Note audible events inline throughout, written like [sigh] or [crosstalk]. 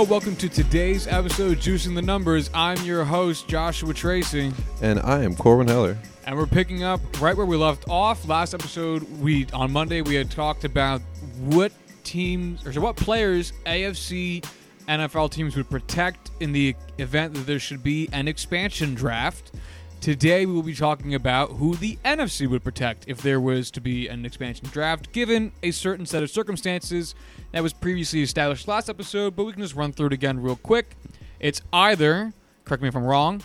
Hello, welcome to today's episode of Juicing the Numbers. I'm your host, Joshua Tracy, And I am Corwin Heller. and we're picking up right where we left off. Last episode, we on Monday we had talked about what teams or so what players AFC NFL teams would protect in the event that there should be an expansion draft. Today we will be talking about who the NFC would protect if there was to be an expansion draft, given a certain set of circumstances that was previously established last episode, but we can just run through it again real quick. It's either, correct me if I'm wrong,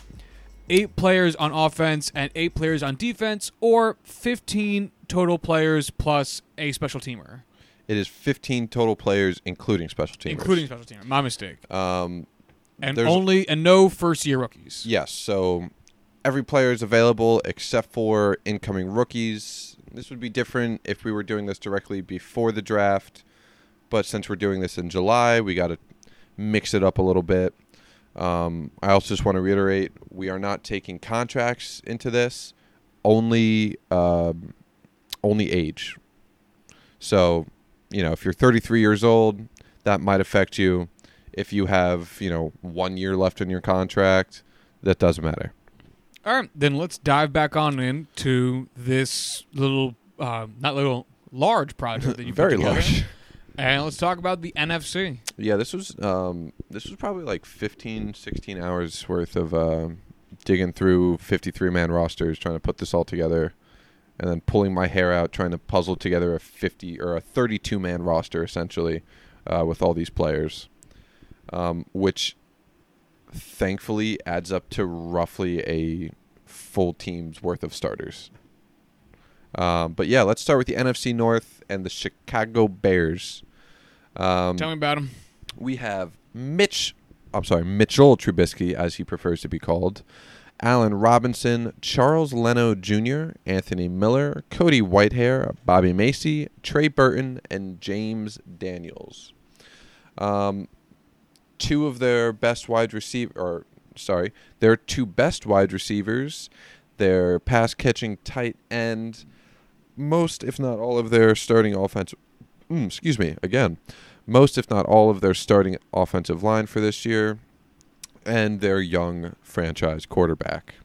eight players on offense and eight players on defense, or 15 total players plus a special teamer, It is 15 total players, including special teamers. including special teamer. My mistake. Um, And there's- only and no first year rookies. yes, so every player is available except for incoming rookies. This would be different if we were doing this directly before the draft, but since we're doing this in July, we got to mix it up a little bit. Um, I also just want to reiterate we are not taking contracts into this, only um, only age. So, you know, if you're 33 years old, that might affect you. If you have, you know, one year left in your contract, that doesn't matter. All right, then let's dive back on into this little, uh, not little, large project that you Very large. And let's talk about the NFC. Yeah, this was um, this was probably like 15, 16 hours worth of um digging through 53 man rosters, trying to put this all together, and then pulling my hair out trying to puzzle together a 50 or a 32 man roster essentially uh, with all these players, um, which thankfully adds up to roughly a full team's worth of starters. Um, but yeah, let's start with the NFC North and the Chicago Bears. Um, Tell me about them. we have Mitch, I'm sorry, Mitchell Trubisky, as he prefers to be called, Allen Robinson, Charles Leno Jr., Anthony Miller, Cody Whitehair, Bobby Massie, Trey Burton, and James Daniels. Um, two of their best wide receiver, or sorry, their two best wide receivers, their pass catching tight end, most, if not all, of their starting offensive. Mm, excuse me, again most, if not all, of their starting offensive line for this year, and their young franchise quarterback.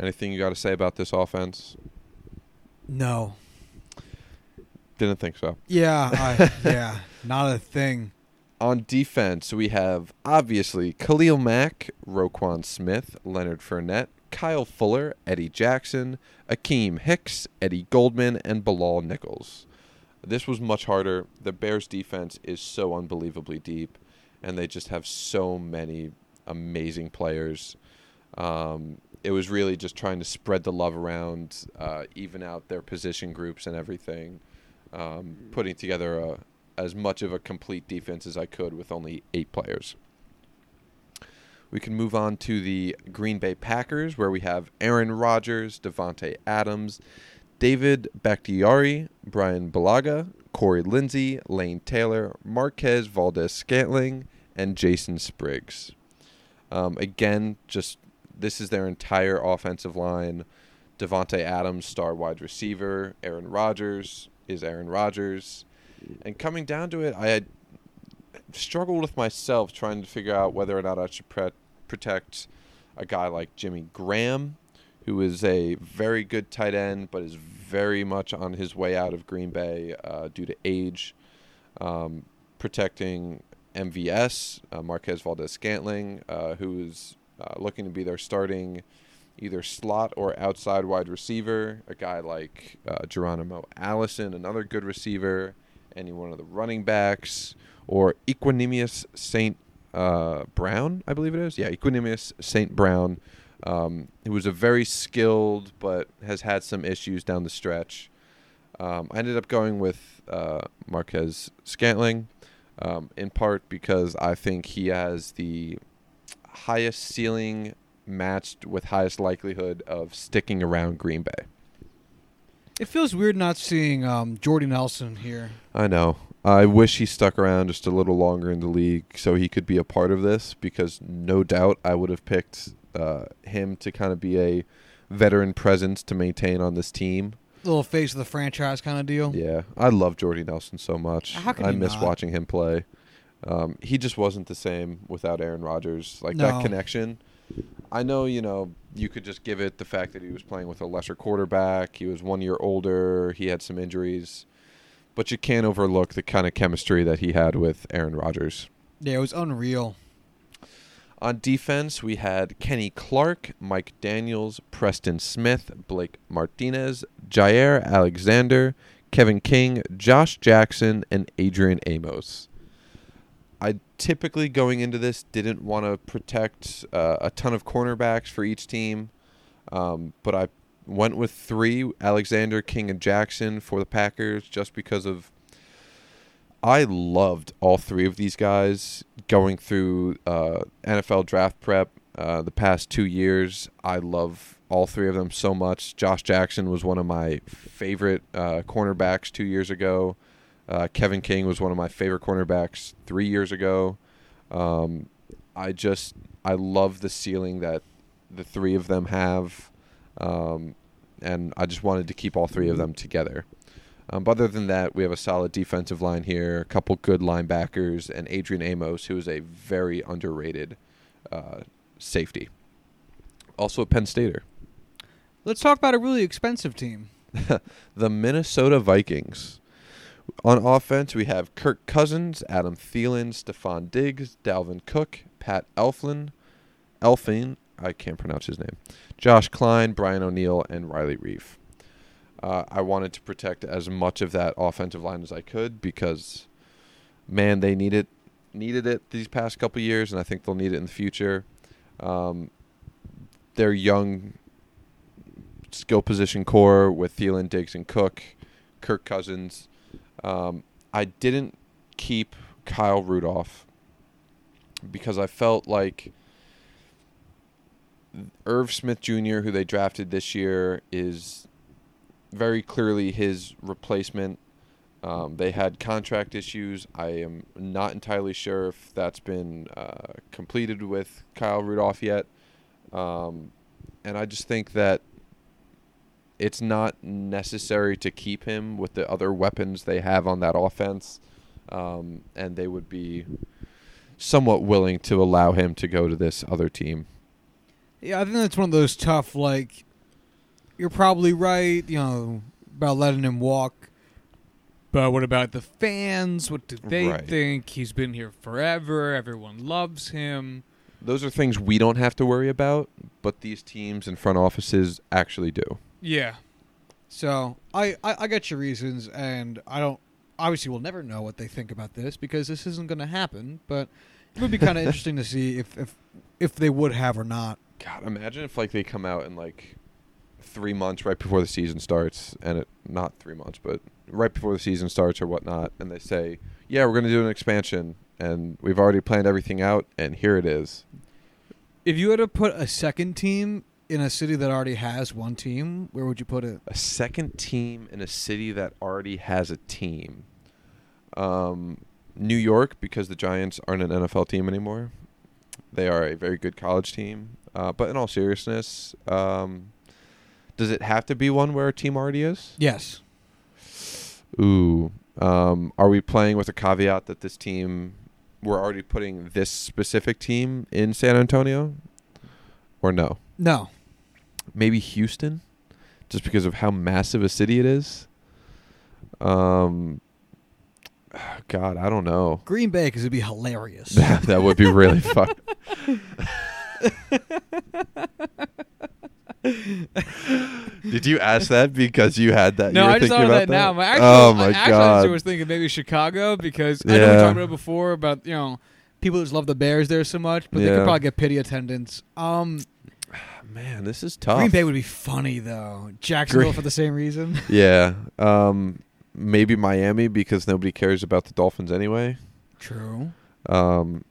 Anything you got to say about this offense? No. Didn't think so. Yeah, I, [laughs] yeah, not a thing. On defense, we have obviously Khalil Mack, Roquan Smith, Leonard Fournette, Kyle Fuller, Eddie Jackson, Akiem Hicks, Eddie Goldman, and Bilal Nichols. This was much harder. The Bears' defense is so unbelievably deep, and they just have so many amazing players. Um, it was really just trying to spread the love around, uh, even out their position groups and everything, um, putting together a, as much of a complete defense as I could with only eight players. We can move on to the Green Bay Packers, where we have Aaron Rodgers, Davante Adams, David Bakhtiari, Bryan Bulaga, Corey Linsley, Lane Taylor, Marquez Valdes-Scantling, and Jason Spriggs. Um, again, just this is their entire offensive line. Davante Adams, star wide receiver. Aaron Rodgers is Aaron Rodgers. And coming down to it, I had struggled with myself trying to figure out whether or not I should pre- protect a guy like Jimmy Graham, who is a very good tight end, but is very much on his way out of Green Bay uh, due to age. Um, protecting MVS, uh, Marquez Valdes-Scantling, uh, who is uh, looking to be their starting either slot or outside wide receiver. A guy like uh, Geronimo Allison, another good receiver. Any one of the running backs, or Equanimeous Saint uh, Brown, I believe it is. Yeah, Equanimeous Saint Brown, um, who was a very skilled but has had some issues down the stretch. Um, I ended up going with uh, Marquez Scantling, um, in part because I think he has the highest ceiling matched with highest likelihood of sticking around Green Bay. It feels weird not seeing um, Jordy Nelson here. I know. I wish he stuck around just a little longer in the league so he could be a part of this because no doubt I would have picked uh, him to kind of be a veteran presence to maintain on this team. Little face of the franchise kind of deal. Yeah, I love Jordy Nelson so much. How can I miss not? watching him play. Um, he just wasn't the same without Aaron Rodgers. Like No. that connection. I know, you know, you could just give it the fact that he was playing with a lesser quarterback. He was one year older. He had some injuries, but you can't overlook the kind of chemistry that he had with Aaron Rodgers. Yeah, it was unreal. On defense, we had Kenny Clark, Mike Daniels, Preston Smith, Blake Martinez, Jaire Alexander, Kevin King, Josh Jackson, and Adrian Amos. I typically going into this didn't want to protect uh, a ton of cornerbacks for each team, um, but I went with three Alexander, King, and Jackson for the Packers just because of I loved all three of these guys going through uh, NFL draft prep uh, the past two years. I love all three of them so much. Josh Jackson was one of my favorite uh, cornerbacks two years ago. Uh, Kevin King was one of my favorite cornerbacks three years ago. Um, I just I love the ceiling that the three of them have, um, and I just wanted to keep all three of them together. Um, but other than that, we have a solid defensive line here, a couple good linebackers, and Adrian Amos, who is a very underrated uh, safety. Also a Penn Stater. Let's talk about a really expensive team. [laughs] the Minnesota Vikings. On offense, we have Kirk Cousins, Adam Thielen, Stefon Diggs, Dalvin Cook, Pat Elflein, Elfin, I can't pronounce his name, Josh Kline, Brian O'Neill, and Riley Reiff. Uh, I wanted to protect as much of that offensive line as I could because, man, they need it, needed it these past couple years, and I think they'll need it in the future. Um, their young skill position core with Thielen, Diggs, and Cook, Kirk Cousins. Um, I didn't keep Kyle Rudolph because I felt like Irv Smith Jr., who they drafted this year, is very clearly his replacement. Um, they had contract issues. I am not entirely sure if that's been uh, completed with Kyle Rudolph yet. Um, and I just think that it's not necessary to keep him with the other weapons they have on that offense. Um, and they would be somewhat willing to allow him to go to this other team. Yeah, I think that's one of those tough. Like, you're probably right. You know about letting him walk. But what about the fans? What do they Right. think? He's been here forever. Everyone loves him. Those are things we don't have to worry about, but these teams and front offices actually do. Yeah. So I, I I get your reasons, and I don't. Obviously, we'll never know what they think about this because this isn't going to happen. But it would be kind of [laughs] interesting to see if if if they would have or not. God, imagine if like they come out in like three months right before the season starts, and it not three months, but right before the season starts or whatnot, and they say, "Yeah, we're going to do an expansion, and we've already planned everything out, and here it is." If you had to put a second team in a city that already has one team, where would you put it? A second team in a city that already has a team. Um, New York, because the Giants aren't an NFL team anymore. They are a very good college team. Uh, but in all seriousness, um, does it have to be one where a team already is? Yes. Ooh. Um, are we playing with a caveat that this team, we're already putting this specific team in San Antonio? Or no? No. Maybe Houston? Just because of how massive a city it is? Um, God, I don't know. Green Bay, because it'd be hilarious. [laughs] that would be really [laughs] fun. Did you ask that because you had that? No, I just thought of about that now. My actual, oh my I actually god! was thinking maybe Chicago because I know we Yeah. talked about it before about you know people just love the Bears there so much, but they could probably get pity attendance. Um, Man, this is tough. Green Bay would be funny though. Jacksonville Green- for the same reason. [laughs] Yeah. Um, maybe Miami because nobody cares about the Dolphins anyway. True. Um,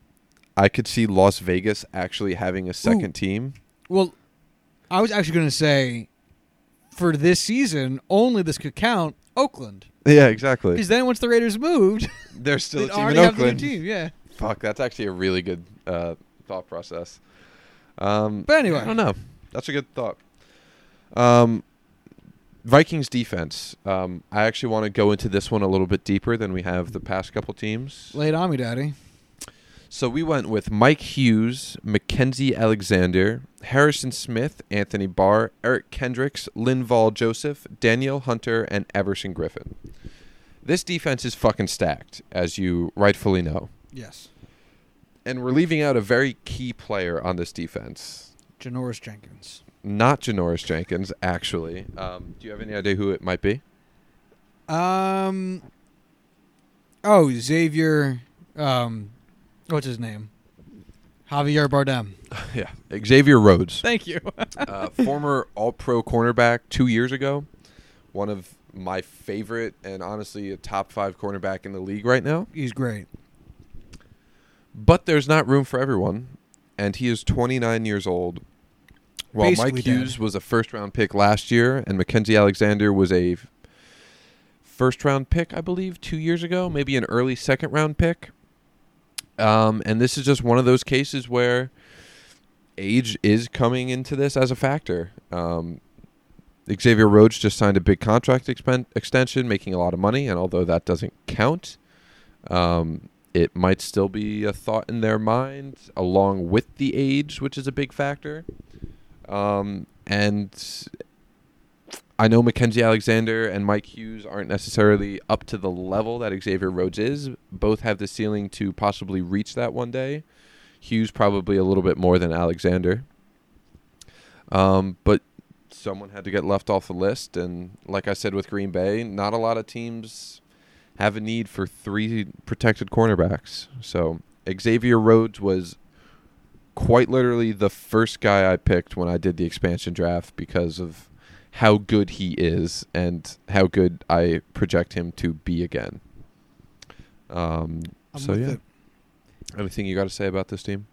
I could see Las Vegas actually having a second team. Well, I was actually going to say for this season only this could count Oakland Yeah, exactly. because then once the Raiders moved, They're still [laughs] a team in Oakland. team. Yeah. Fuck, that's actually a really good uh, thought process. Um, But anyway. I don't know. That's a good thought. Um, Vikings defense. Um, I actually want to go into this one a little bit deeper than we have the past couple teams. Lay it on me, Daddy. So we went with Mike Hughes, Mackensie Alexander, Harrison Smith, Anthony Barr, Eric Kendricks, Linval Joseph, Danielle Hunter, and Everson Griffen. This defense is fucking stacked, as you rightfully know. Yes. And we're leaving out a very key player on this defense. Janoris Jenkins. Not Janoris Jenkins, actually. Um, do you have any idea who it might be? Um. Oh, Xavier. Um, what's his name? Javier Bardem. [laughs] yeah, Xavier Rhodes. Thank you. uh, former All Pro cornerback two years ago. One of my favorite and honestly a top five cornerback in the league right now. He's great. But there's not room for everyone, and he is 29 years old. While Basically Mike Hughes dead. was a first round pick last year, and Mackensie Alexander was a first round pick, I believe, two years ago, maybe an early second round pick. Um, and this is just one of those cases where age is coming into this as a factor. Um, Xavier Rhodes just signed a big contract expen- extension, making a lot of money, and although that doesn't count, um, it might still be a thought in their mind, along with the age, which is a big factor. Um, and I know Mackensie Alexander and Mike Hughes aren't necessarily up to the level that Xavier Rhodes is. Both have the ceiling to possibly reach that one day. Hughes probably a little bit more than Alexander. Um, but someone had to get left off the list, and like I said with Green Bay, not a lot of teams have a need for three protected cornerbacks. So Xavier Rhodes was quite literally the first guy I picked when I did the expansion draft because of how good he is and how good I project him to be again. Um, I'm so yeah, it. anything you got to say about this team?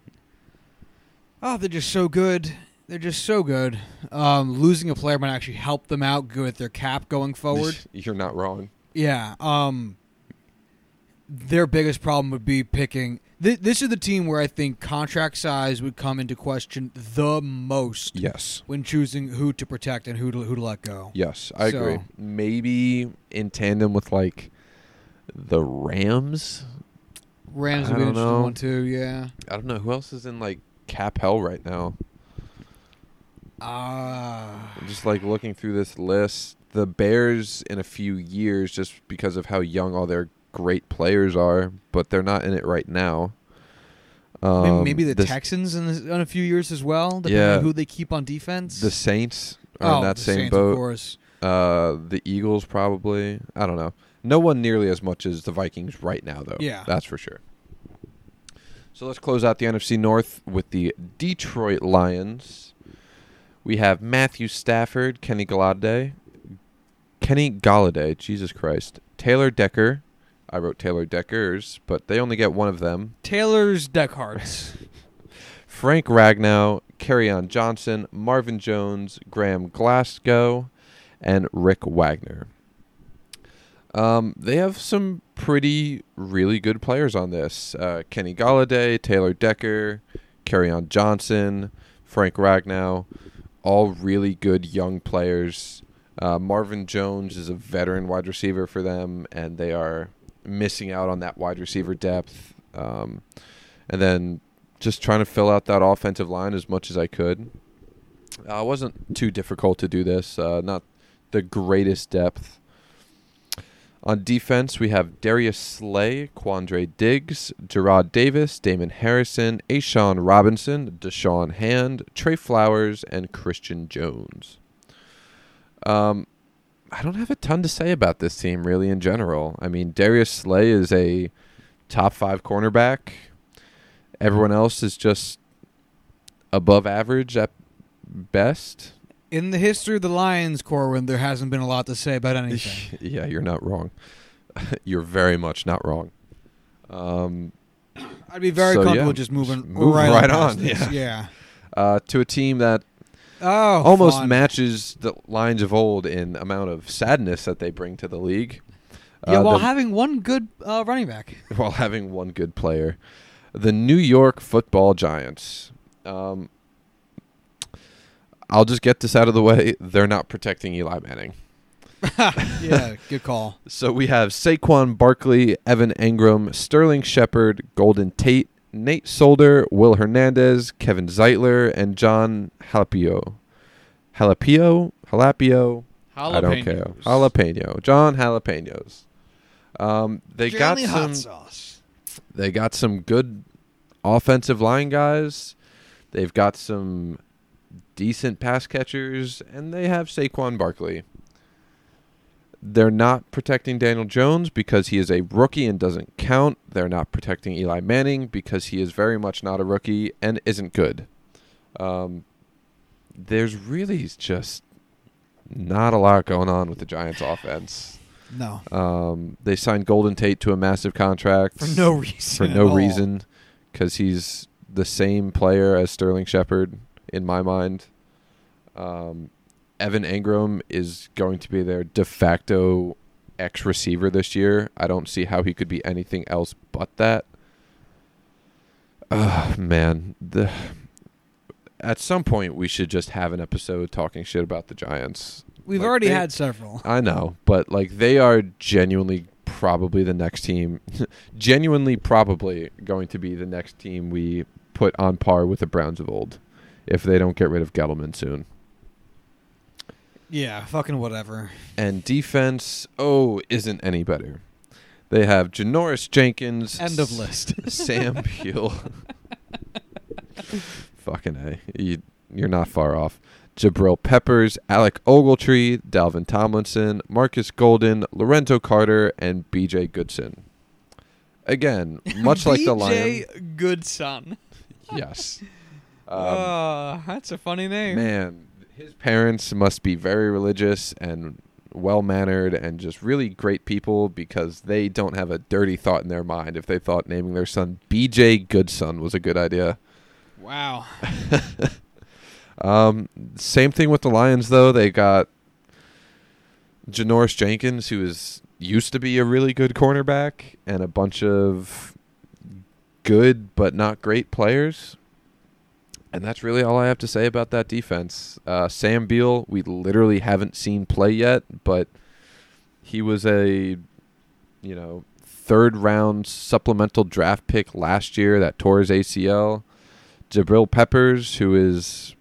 Oh, they're just so good. They're just so good. Um, losing a player might actually help them out good with their cap going [laughs] forward. You're not wrong. Yeah. Um, their biggest problem would be picking. Th- this is the team where I think contract size would come into question the most Yes. when choosing who to protect and who to who to let go. Yes, I agree. Maybe in tandem with like the Rams. Rams would be an interesting know. one too. Yeah. I don't know who else is in like cap hell right now. Ah. Just like looking through this list, the Bears in a few years, just because of how young all their great players are, but they're not in it right now. Maybe, Um, maybe the this- Texans in, this, in a few years as well, depending Yeah. on who they keep on defense. the Saints are oh, in that the same Saints, boat. Uh, the Eagles probably. I don't know. No one nearly as much as the Vikings right now, though. Yeah. that's for sure. So let's close out the NFC North with the Detroit Lions. We have Matthew Stafford, Kenny Golladay, Kenny Golladay, Jesus Christ, Taylor Decker. I wrote Taylor Deckers, but they only get one of them. Taylor's deck hearts. [laughs] Frank Ragnow, on Johnson, Marvin Jones, Graham Glasgow, and Rick Wagner. Um, they have some pretty, really good players on this. Uh, Kenny Golladay, Taylor Decker, on Johnson, Frank Ragnow, all really good young players. Uh, Marvin Jones is a veteran wide receiver for them, and they are missing out on that wide receiver depth. Um, and then just trying to fill out that offensive line as much as I could. Uh, it wasn't too difficult to do this. Uh, not the greatest depth. On defense, we have Darius Slay, Quandre Diggs, Jarrad Davis, Damon Harrison, A'Shawn Robinson, Da'Shawn Hand, Trey Flowers, and Christian Jones. Um, I don't have a ton to say about this team really in general. I mean, Darius Slay is a top five cornerback. Everyone else is just above average at best. In the history of the Lions, Corwin, there hasn't been a lot to say about anything. [laughs] yeah, you're not wrong. [laughs] you're very much not wrong. Um, I'd be very So, comfortable yeah, just moving just move right, right on, this. yeah. yeah. uh, to a team that Oh, almost fun. matches the lines of old in amount of sadness that they bring to the league. Yeah, Uh, while the- having one good uh, running back. [laughs] while having one good player. The New York Football Giants. Um, I'll just get this out of the way. They're not protecting Eli Manning. [laughs] yeah, good call. [laughs] So we have Saquon Barkley, Evan Engram, Sterling Shepard, Golden Tate, Nate Solder, Will Hernandez, Kevin Zeitler, and John Halapio. Halapio? Halapio? I don't care. Jalapenos. Jalapeno. John Jalapenos. Um, they got some. hot sauce. They got some good offensive line guys. They've got some decent pass catchers, and they have Saquon Barkley. They're not protecting Daniel Jones because he is a rookie and doesn't count. They're not protecting Eli Manning because he is very much not a rookie and isn't good. Um, there's really just not a lot going on with the Giants' offense. No, Um, they signed Golden Tate to a massive contract for no reason. for no reason because he's the same player as Sterling Shepard in my mind. Um, Evan Engram is going to be their de facto X receiver this year. I don't see how he could be anything else but that. Ugh, man, the at some point we should just have an episode talking shit about the Giants. We've Like, already they- had several. I know, but like they are genuinely probably the next team, [laughs] genuinely probably going to be the next team we put on par with the Browns of old, if they don't get rid of Gettleman soon. Yeah, fucking whatever. And defense, oh, isn't any better. They have Janoris Jenkins, End of list. Sam [laughs] Peel. Fucking a, you, you're not far off. Jabril Peppers, Alec Ogletree, Dalvin Tomlinson, Marcus Golden, Lorenzo Carter, and B.J. Goodson. Again, [laughs] much like the Lions. BJ Goodson. Yes. Um, [laughs] Uh, that's a funny name. man, his parents must be very religious and well mannered and just really great people because they don't have a dirty thought in their mind if they thought naming their son BJ Goodson was a good idea. Wow. [laughs] Um, same thing with the Lions though. They got Janoris Jenkins, who is used to be a really good cornerback, and a bunch of good but not great players. And that's really all I have to say about that defense. Uh, Sam Beal, we literally haven't seen play yet, but he was a, you know, third round supplemental draft pick last year that tore his ACL. Jabril Peppers, who is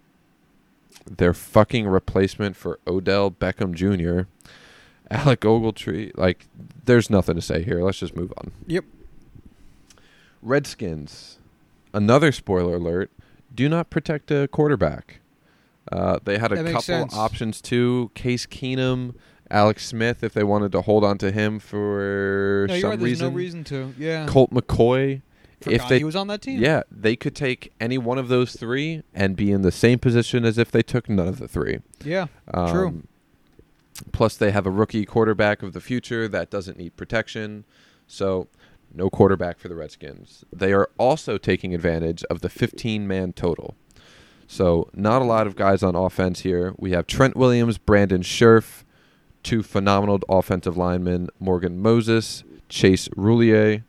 their fucking replacement for Odell Beckham Jr. Alec Ogletree, like, there's nothing to say here. Let's just move on. Yep. Redskins, another spoiler alert, do not protect a quarterback. Uh, they had a couple sense. options too. Case Keenum, Alex Smith, if they wanted to hold on to him for No, some right. There's reason. no reason to. Yeah. Colt McCoy. Forgot if they he was on that team. yeah, they could take any one of those three and be in the same position as if they took none of the three. Yeah. Um, True. Plus, they have a rookie quarterback of the future that doesn't need protection. So, no quarterback for the Redskins. They are also taking advantage of the 15 man total. So, not a lot of guys on offense here. We have Trent Williams, Brandon Scherff, two phenomenal offensive linemen, Morgan Moses, Chase Roulier,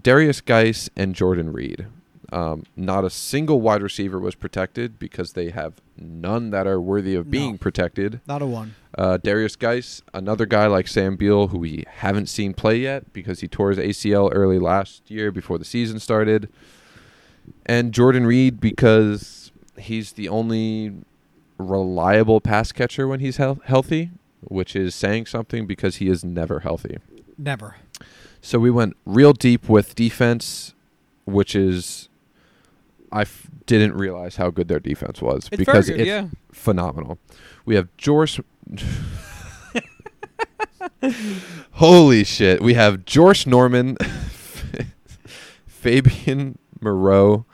Derrius Guice, and Jordan Reed. Um, not a single wide receiver was protected because they have none that are worthy of No. being protected. Not a one. Uh, Derrius Guice, another guy like Sam Beal, who we haven't seen play yet because he tore his ACL early last year before the season started. And Jordan Reed because he's the only reliable pass catcher when he's health- healthy, which is saying something because he is never healthy. Never. So we went real deep with defense, which is I f- didn't realize how good their defense was It's because good. it's yeah. phenomenal. We have George. [laughs] Holy shit! We have George Norman, [laughs] Fabian Moreau,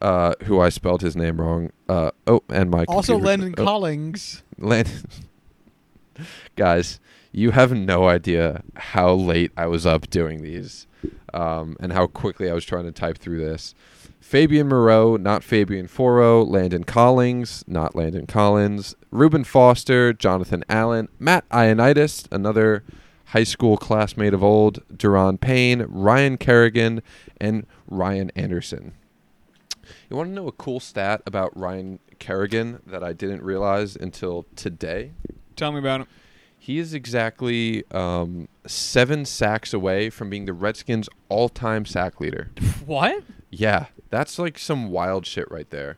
uh, who I spelled his name wrong. Uh, oh, and my Also, computer- Landon oh, Collins. Landon. Guys, you have no idea how late I was up doing these, um, and how quickly I was trying to type through this. Fabian Moreau, not Fabian Foro. Landon Collins, not Landon Collins. Reuben Foster, Jonathan Allen, Matt Ioannidis, another high school classmate of old. Daron Payne, Ryan Kerrigan, and Ryan Anderson. You want to know a cool stat about Ryan Kerrigan that I didn't realize until today? Tell me about him. He is exactly um, seven sacks away from being the Redskins' all-time sack leader. What? Yeah, that's like some wild shit right there.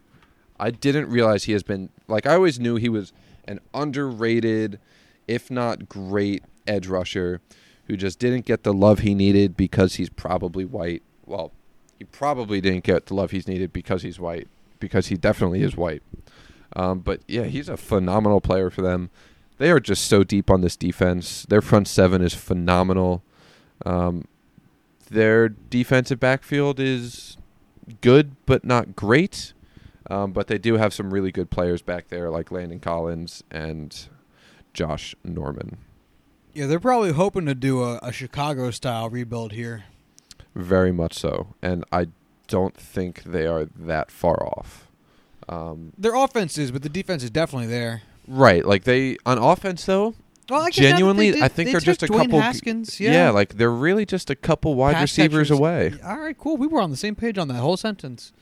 I didn't realize he has been like I always knew he was an underrated, if not great, edge rusher who just didn't get the love he needed because he's probably white. Well, he probably didn't get the love he's needed because he's white because he definitely is white. Um, but yeah, he's a phenomenal player for them. They are just so deep on this defense. Their front seven is phenomenal. Um, their defensive backfield is good but not great. Um, but they do have some really good players back there, like Landon Collins and Josh Norman. Yeah, they're probably hoping to do a, a Chicago style rebuild here. Very much so. And I don't think they are that far off. Um, Their offense is, but the defense is definitely there. right. Like they, on offense, though, Well, I guess now that genuinely, did- I think they are just a Dwayne couple. Haskins, yeah. yeah, like they're really just a couple wide Pass receivers catchers. away. All right, cool. We were on the same page on that whole sentence.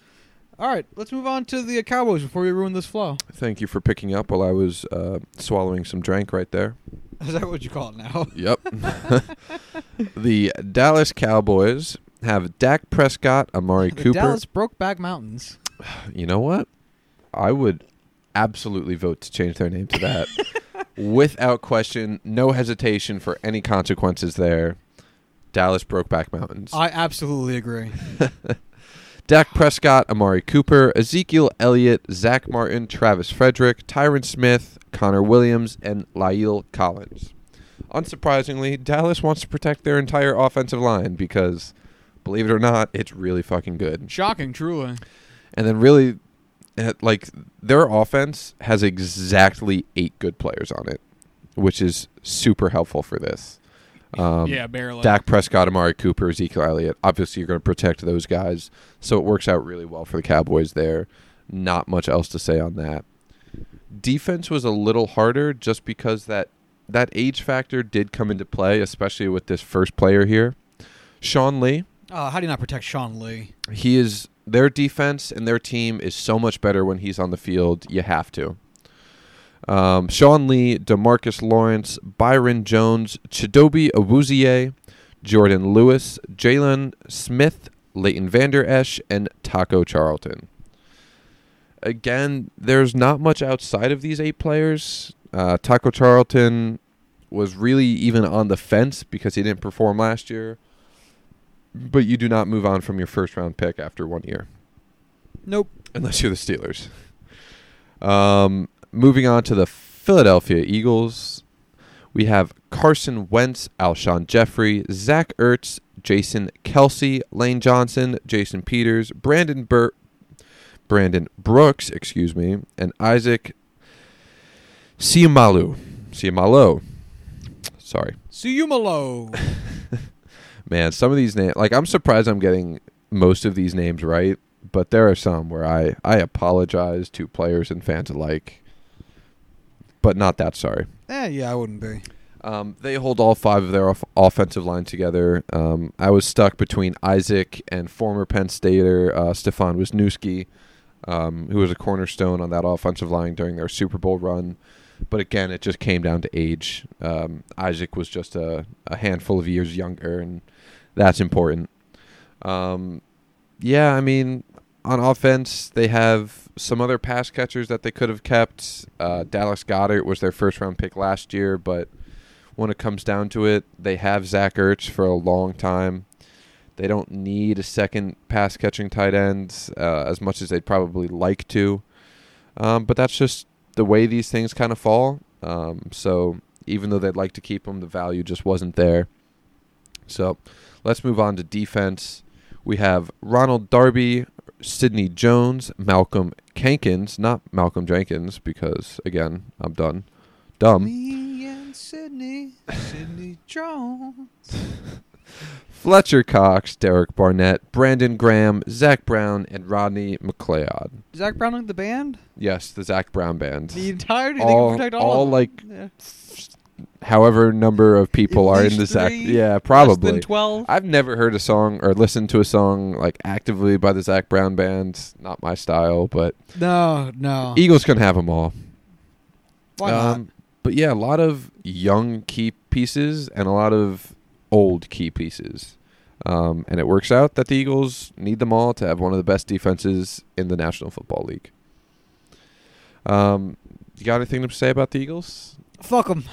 All right, let's move on to the Cowboys before we ruin this flow. Thank you for picking up while I was uh, swallowing some drink right there. [laughs] Is that what you call it now? [laughs] Yep. [laughs] the Dallas Cowboys have Dak Prescott, Amari the Cooper. Dallas Brokeback Mountains. [sighs] You know what? I would absolutely vote to change their name to that. Without question, no hesitation for any consequences there. Dallas broke back Mountains. I absolutely agree. [laughs] Dak Prescott, Amari Cooper, Ezekiel Elliott, Zach Martin, Travis Frederick, Tyron Smith, Connor Williams, and La'el Collins. Unsurprisingly, Dallas wants to protect their entire offensive line because, believe it or not, it's really fucking good. Shocking, truly. And then really, like their offense has exactly eight good players on it, which is super helpful for this. Um, yeah, barely. Dak Prescott, Amari Cooper, Ezekiel Elliott. Obviously, you're going to protect those guys, so it works out really well for the Cowboys there. Not much else to say on that. Defense was a little harder just because that that age factor did come into play, especially with this first player here, Sean Lee. Uh, how do you not protect Sean Lee? He is their defense and their team is so much better when he's on the field. You have to. Um, Sean Lee, Demarcus Lawrence, Byron Jones, Chidobe Awuzie, Jourdan Lewis, Jaylon Smith, Leighton Vander Esch, and Taco Charlton. Again, there's not much outside of these eight players. Uh, Taco Charlton was really even on the fence because he didn't perform last year. But you do not move on from your first round pick after one year Nope. unless you're the Steelers. Um, moving on to the Philadelphia Eagles, we have Carson Wentz, Alshon Jeffery, Zach Ertz, Jason Kelce, Lane Johnson, Jason Peters, Brandon Bur- Brandon Brooks, excuse me, and Isaac Siamalu. Siamalo. Sorry. Suyumalo. [laughs] Man, some of these names, like I'm surprised I'm getting most of these names right, but there are some where I I apologize to players and fans alike, but not that sorry. eh, yeah, I wouldn't be. Um, they hold all five of their off- offensive line together. Um, I was stuck between Isaac and former Penn Stater uh, Stefan Wisniewski, um, who was a cornerstone on that offensive line during their Super Bowl run. But again, it just came down to age. Um, Isaac was just a, a handful of years younger, and that's important. Um, yeah, I mean, on offense, they have some other pass catchers that they could have kept. Uh, Dallas Goedert was their first round pick last year, but when it comes down to it, they have Zach Ertz for a long time. They don't need a second pass catching tight end uh, as much as they'd probably like to. Um, but that's just the way these things kind of fall. Um, so even though they'd like to keep him, the value just wasn't there. So let's move on to defense. We have Ronald Darby, Sidney Jones, Malcolm Kankins, not Malcolm Jenkins, because again, I'm done. Dumb. Me and Sydney, Sydney Jones. [laughs] Fletcher Cox, Derek Barnett, Brandon Graham, Zach Brown, and Rodney McLeod. Zach Brown like the band? Yes, the Zach Brown band. The entirety? They All- all, all, like, Yeah. However, number of people are in least the Zach. Yeah, probably. 12? I've never heard a song or listened to a song like actively by the Zach Brown band. Not my style, but No, no. Eagles can have them all. Why not? Um, But yeah, a lot of young key pieces and a lot of old key pieces. Um, and it works out that the Eagles need them all to have one of the best defenses in the National Football League. Um, you got anything to say about the Eagles? Fuck them.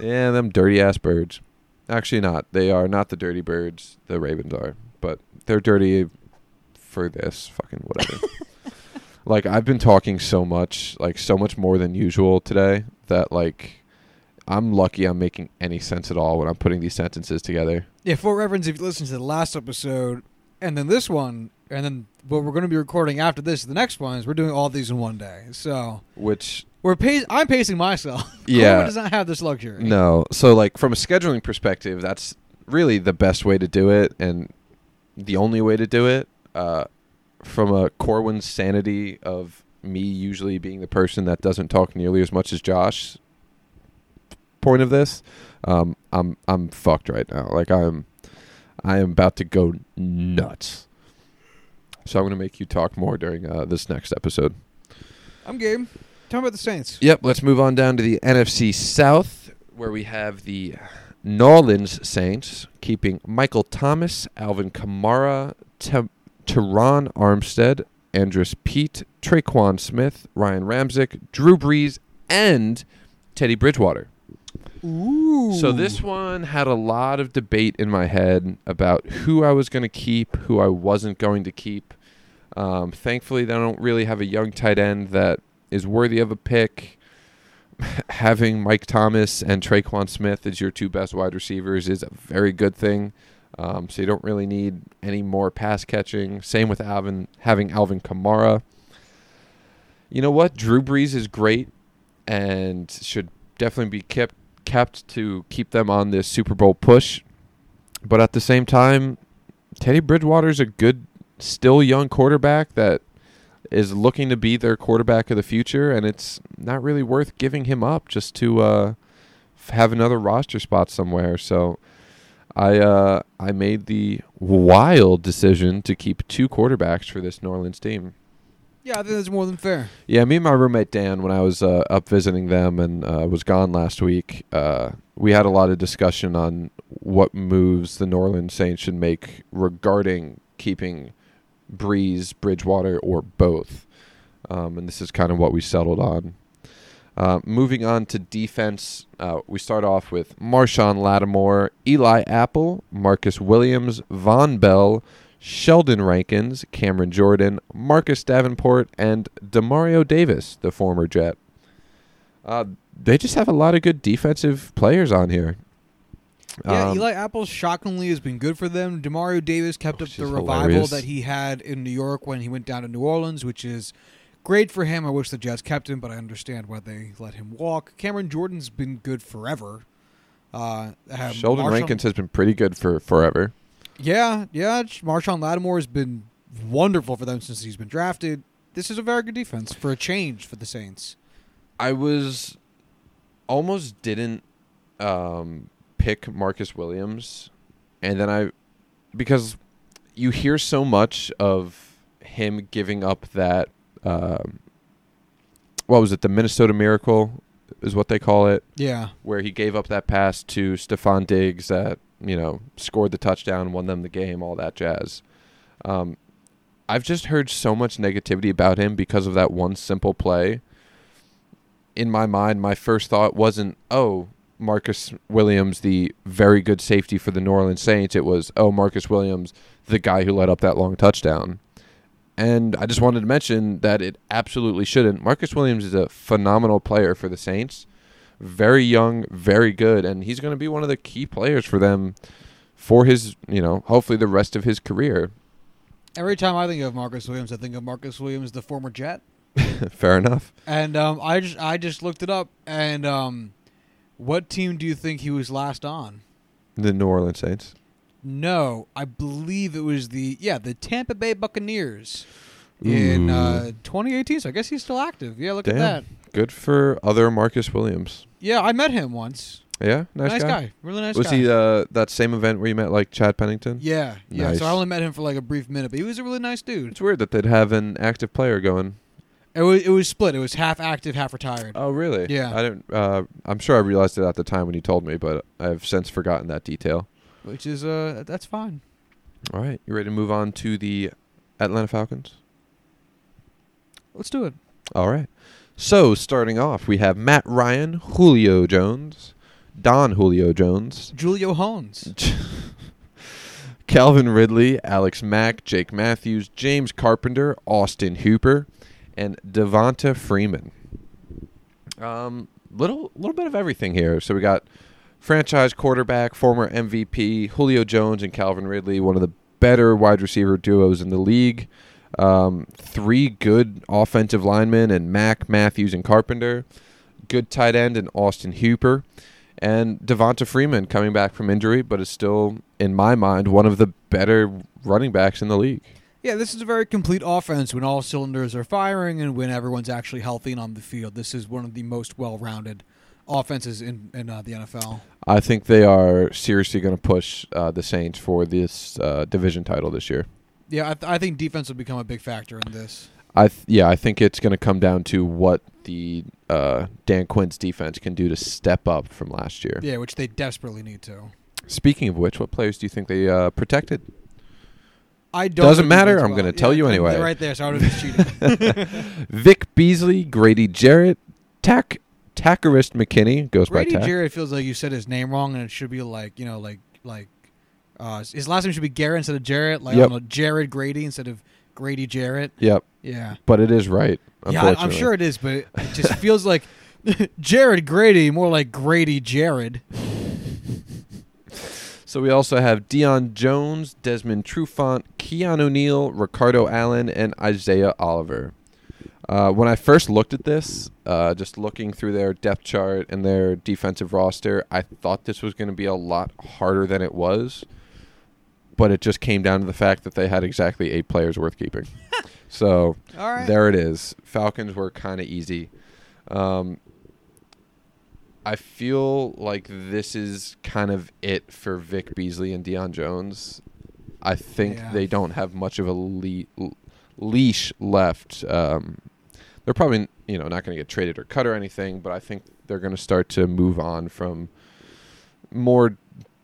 yeah, them dirty ass birds. Actually, not. They are not the dirty birds. The Ravens are, but they're dirty for this fucking whatever. [laughs] like I've been talking so much, like so much more than usual today that like I'm lucky I'm making any sense at all when I'm putting these sentences together. Yeah, for reference, if you listen to the last episode and then this one, and then what we're going to be recording after this, the next one is we're doing all these in one day. So Which we're pace. I'm pacing myself. [laughs] Yeah. Coleman does not have this luxury. no, so like from a scheduling perspective, that's really the best way to do it and the only way to do it. Uh, from a Corwin sanity of me usually being the person that doesn't talk nearly as much as Josh point of this, um, I'm I'm fucked right now. Like I'm I am about to go nuts. So I'm gonna make you talk more during uh, this next episode. I'm game. Me about the Saints. Yep, let's move on down to the NFC South, where we have the New Orleans Saints keeping Michael Thomas, Alvin Kamara, Te- Terron Armstead, Andrus Peat, Tre'Quan Smith, Ryan Ramczyk, Drew Brees, and Teddy Bridgewater. Ooh. So this one had a lot of debate in my head about who I was going to keep, who I wasn't going to keep. Um, thankfully, they don't really have a young tight end that is worthy of a pick. [laughs] Having Mike Thomas and Tre'Quan Smith as your two best wide receivers is a very good thing. Um, so you don't really need any more pass catching. Same with Alvin having Alvin Kamara. You know what? Drew Brees is great and should definitely be kept kept to keep them on this Super Bowl push. But at the same time, Teddy Bridgewater's a good, still young quarterback that is looking to be their quarterback of the future, and it's not really worth giving him up just to uh, f- have another roster spot somewhere. So I uh, I made the wild decision to keep two quarterbacks for this New Orleans team. yeah, I think that's more than fair. Yeah, me and my roommate Dan, when I was uh, up visiting them and uh, was gone last week, uh, we had a lot of discussion on what moves the New Orleans Saints should make regarding keeping Brees, Bridgewater, or both. Um, and this is kind of what we settled on. Uh, moving on to defense, uh, we start off with Marshon Lattimore, Eli Apple, Marcus Williams, Vonn Bell, Sheldon Rankins, Cameron Jordan, Marcus Davenport, and Demario Davis, the former Jet. Uh, they just have a lot of good defensive players on here. Yeah, Um, Eli Apple shockingly has been good for them. Demario Davis kept up the revival hilarious. that he had in New York when he went down to New Orleans, which is great for him. I wish the Jets kept him, but I understand why they let him walk. Cameron Jordan's been good forever. Uh, Sheldon Marshawn- Rankins has been pretty good for forever. Yeah, yeah. Marshon Lattimore has been wonderful for them since he's been drafted. This is a very good defense for a change for the Saints. I was almost didn't um, pick Marcus Williams, and then I because you hear so much of him giving up that um, what was it the Minnesota Miracle is what they call it Yeah, where he gave up that pass to Stephon Diggs that you know scored the touchdown, won them the game, all that jazz. Um, I've just heard so much negativity about him because of that one simple play. In my mind, my first thought wasn't, "Oh, Marcus Williams, the very good safety for the New Orleans Saints." It was, "Oh, Marcus Williams, the guy who let up that long touchdown." And I just wanted to mention that it absolutely shouldn't. Marcus Williams is a phenomenal player for the Saints very young, very good, and he's going to be one of the key players for them for his, you know, hopefully the rest of his career. every time I think of Marcus Williams, I think of Marcus Williams, the former Jet. [laughs] Fair enough. And um, I just I just looked it up. And um, what team do you think he was last on? The New Orleans Saints. No, I believe it was the yeah the Tampa Bay Buccaneers in uh, 2018. So I guess he's still active. Yeah, look Damn. at that. Good for other Marcus Williams. Yeah, I met him once. Yeah, nice, Nice, guy. guy. really nice Was guy. he uh, that same event where you met like Chad Pennington? yeah, yeah. Nice. So I only met him for like a brief minute, but he was a really nice dude. It's weird that they'd have an active player going. It was it was split. It was half active, half retired. Oh, really? Yeah. I didn't. Uh, I'm sure I realized it at the time when you told me, but I've since forgotten that detail. which is uh that's fine. All right, you ready to move on to the Atlanta Falcons? Let's do it. All right. So starting off, we have Matt Ryan, Julio Jones, Don Julio Jones, [laughs] Julio Hones. Calvin Ridley, Alex Mack, Jake Matthews, James Carpenter, Austin Hooper, and Devonta Freeman. Um, little little bit of everything here. So we got franchise quarterback, former MVP Julio Jones and Calvin Ridley, one of the better wide receiver duos in the league. Um, three good offensive linemen and Mack, Matthews, and Carpenter. Good tight end and Austin Hooper. And Devonta Freeman coming back from injury, but is still, in my mind, one of the better running backs in the league. Yeah, this is a very complete offense when all cylinders are firing and when everyone's actually healthy and on the field. This is one of the most well-rounded offenses in in uh, the NFL. I think they are seriously going to push uh, the Saints for this uh, division title this year. Yeah, I, th- I think defense will become a big factor in this. I th- yeah, I think it's going to come down to what the uh, Dan Quinn's defense can do to step up from last year. Yeah, which they desperately need to. Speaking of which, what players do you think they uh, protected? I don't Doesn't matter, I'm well. gonna tell you they're anyway. Right there, so I have cheated. Vic Beasley, Grady Jarrett, Tack Tackerist McKinney goes Brady by Tack. Grady Jarrett feels like you said his name wrong, and it should be like you know, like like uh, his last name should be Garrett instead of Jarrett. Like I Yep. don't know, Jared Grady instead of Grady Jarrett. Yep, Yeah, but it is right. yeah, I'm sure it is, but it just feels like [laughs] Jared Grady more like Grady Jared. So we also have Deion Jones, Desmond Trufant, Keanu Neal, Ricardo Allen, and Isaiah Oliver. Uh, when I first looked at this, uh, just looking through their depth chart and their defensive roster, I thought this was going to be a lot harder than it was. But it just came down to the fact that they had exactly eight players worth keeping. [laughs] so right. there it is. Falcons were kind of easy. Um, I feel like this is kind of it for Vic Beasley and Deion Jones. I think Yeah. they don't have much of a le- leash left. Um, they're probably you know not going to get traded or cut or anything, but I think they're going to start to move on from more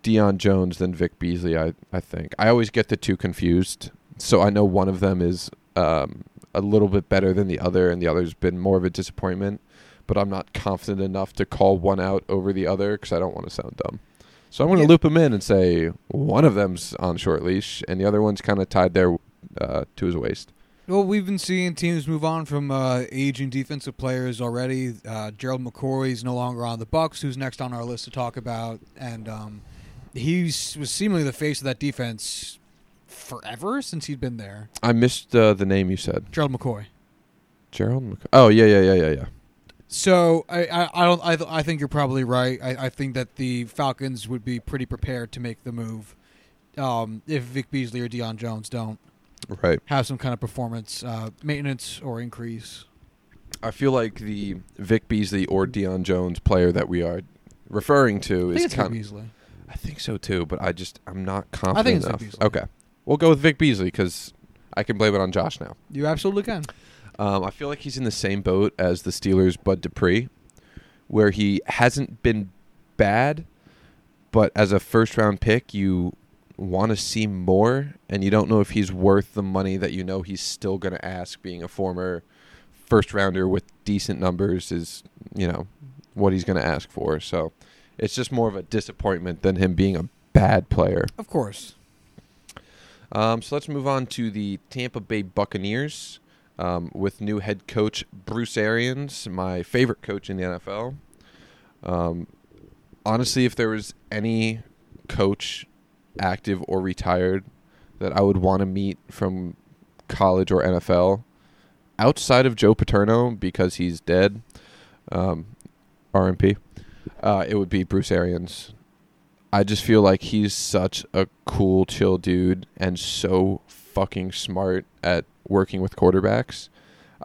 Deion Jones than Vic Beasley. I I think I always get the two confused. So I know one of them is um, a little bit better than the other, and the other's been more of a disappointment. But I'm not confident enough to call one out over the other because I don't want to sound dumb. So I'm going to Yeah. loop them in and say one of them's on short leash, and the other one's kind of tied there uh, to his waist. Well, we've been seeing teams move on from uh, aging defensive players already. Uh, Gerald McCoy is no longer on the Bucks, who's next on our list to talk about, and um, he was seemingly the face of that defense forever since he'd been there. I missed uh, the name you said, Gerald McCoy. Gerald. Mc- oh yeah, yeah, yeah, yeah, yeah. So I, I, I don't I, th- I think you're probably right. I, I think that the Falcons would be pretty prepared to make the move um, if Vic Beasley or Deion Jones don't Right. have some kind of performance uh, maintenance or increase. I feel like the Vic Beasley or Deion Jones player that we are referring to I think is it's Vic kind. Beasley. I think so too, but I just I'm not confident think it's Vic enough. Beasley. Okay, we'll go with Vic Beasley because I can blame it on Josh now. You absolutely can. Um, I feel like he's in the same boat as the Steelers' Bud Dupree, where he hasn't been bad, but as a first round pick, you want to see more, and you don't know if he's worth the money that you know he's still going to ask. Being a former first rounder with decent numbers is, you know, what he's going to ask for. So it's just more of a disappointment than him being a bad player. Of course. Um, so let's move on to the Tampa Bay Buccaneers um, with new head coach Bruce Arians, my favorite coach in the NFL. Um, honestly, if there was any coach, active or retired, that I would want to meet from college or NFL, outside of Joe Paterno because he's dead, um, RMP, uh, it would be Bruce Arians. I just feel like he's such a cool, chill dude and so fucking smart at working with quarterbacks.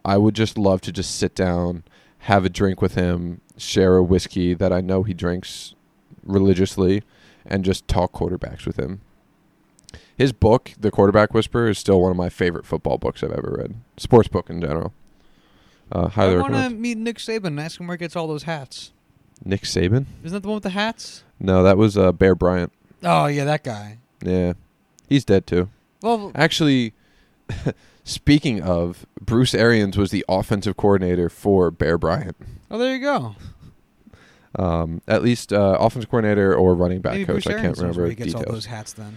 I would just love to just sit down, have a drink with him, share a whiskey that I know he drinks religiously, and just talk quarterbacks with him. His book, The Quarterback Whisperer, is still one of my favorite football books I've ever read. Sports book in general. Uh, highly I want to meet Nick Saban and ask him where he gets all those hats. Nick Saban? Isn't that the one with the hats? No, that was uh, Bear Bryant. Oh yeah, that guy. Yeah. He's dead too. Well, Actually, [laughs] speaking of, Bruce Arians was the offensive coordinator for Bear Bryant. oh, there you go. Um, at least uh, offensive coordinator or running back Maybe coach. Bruce I can't Arians remember he gets all those hats. Then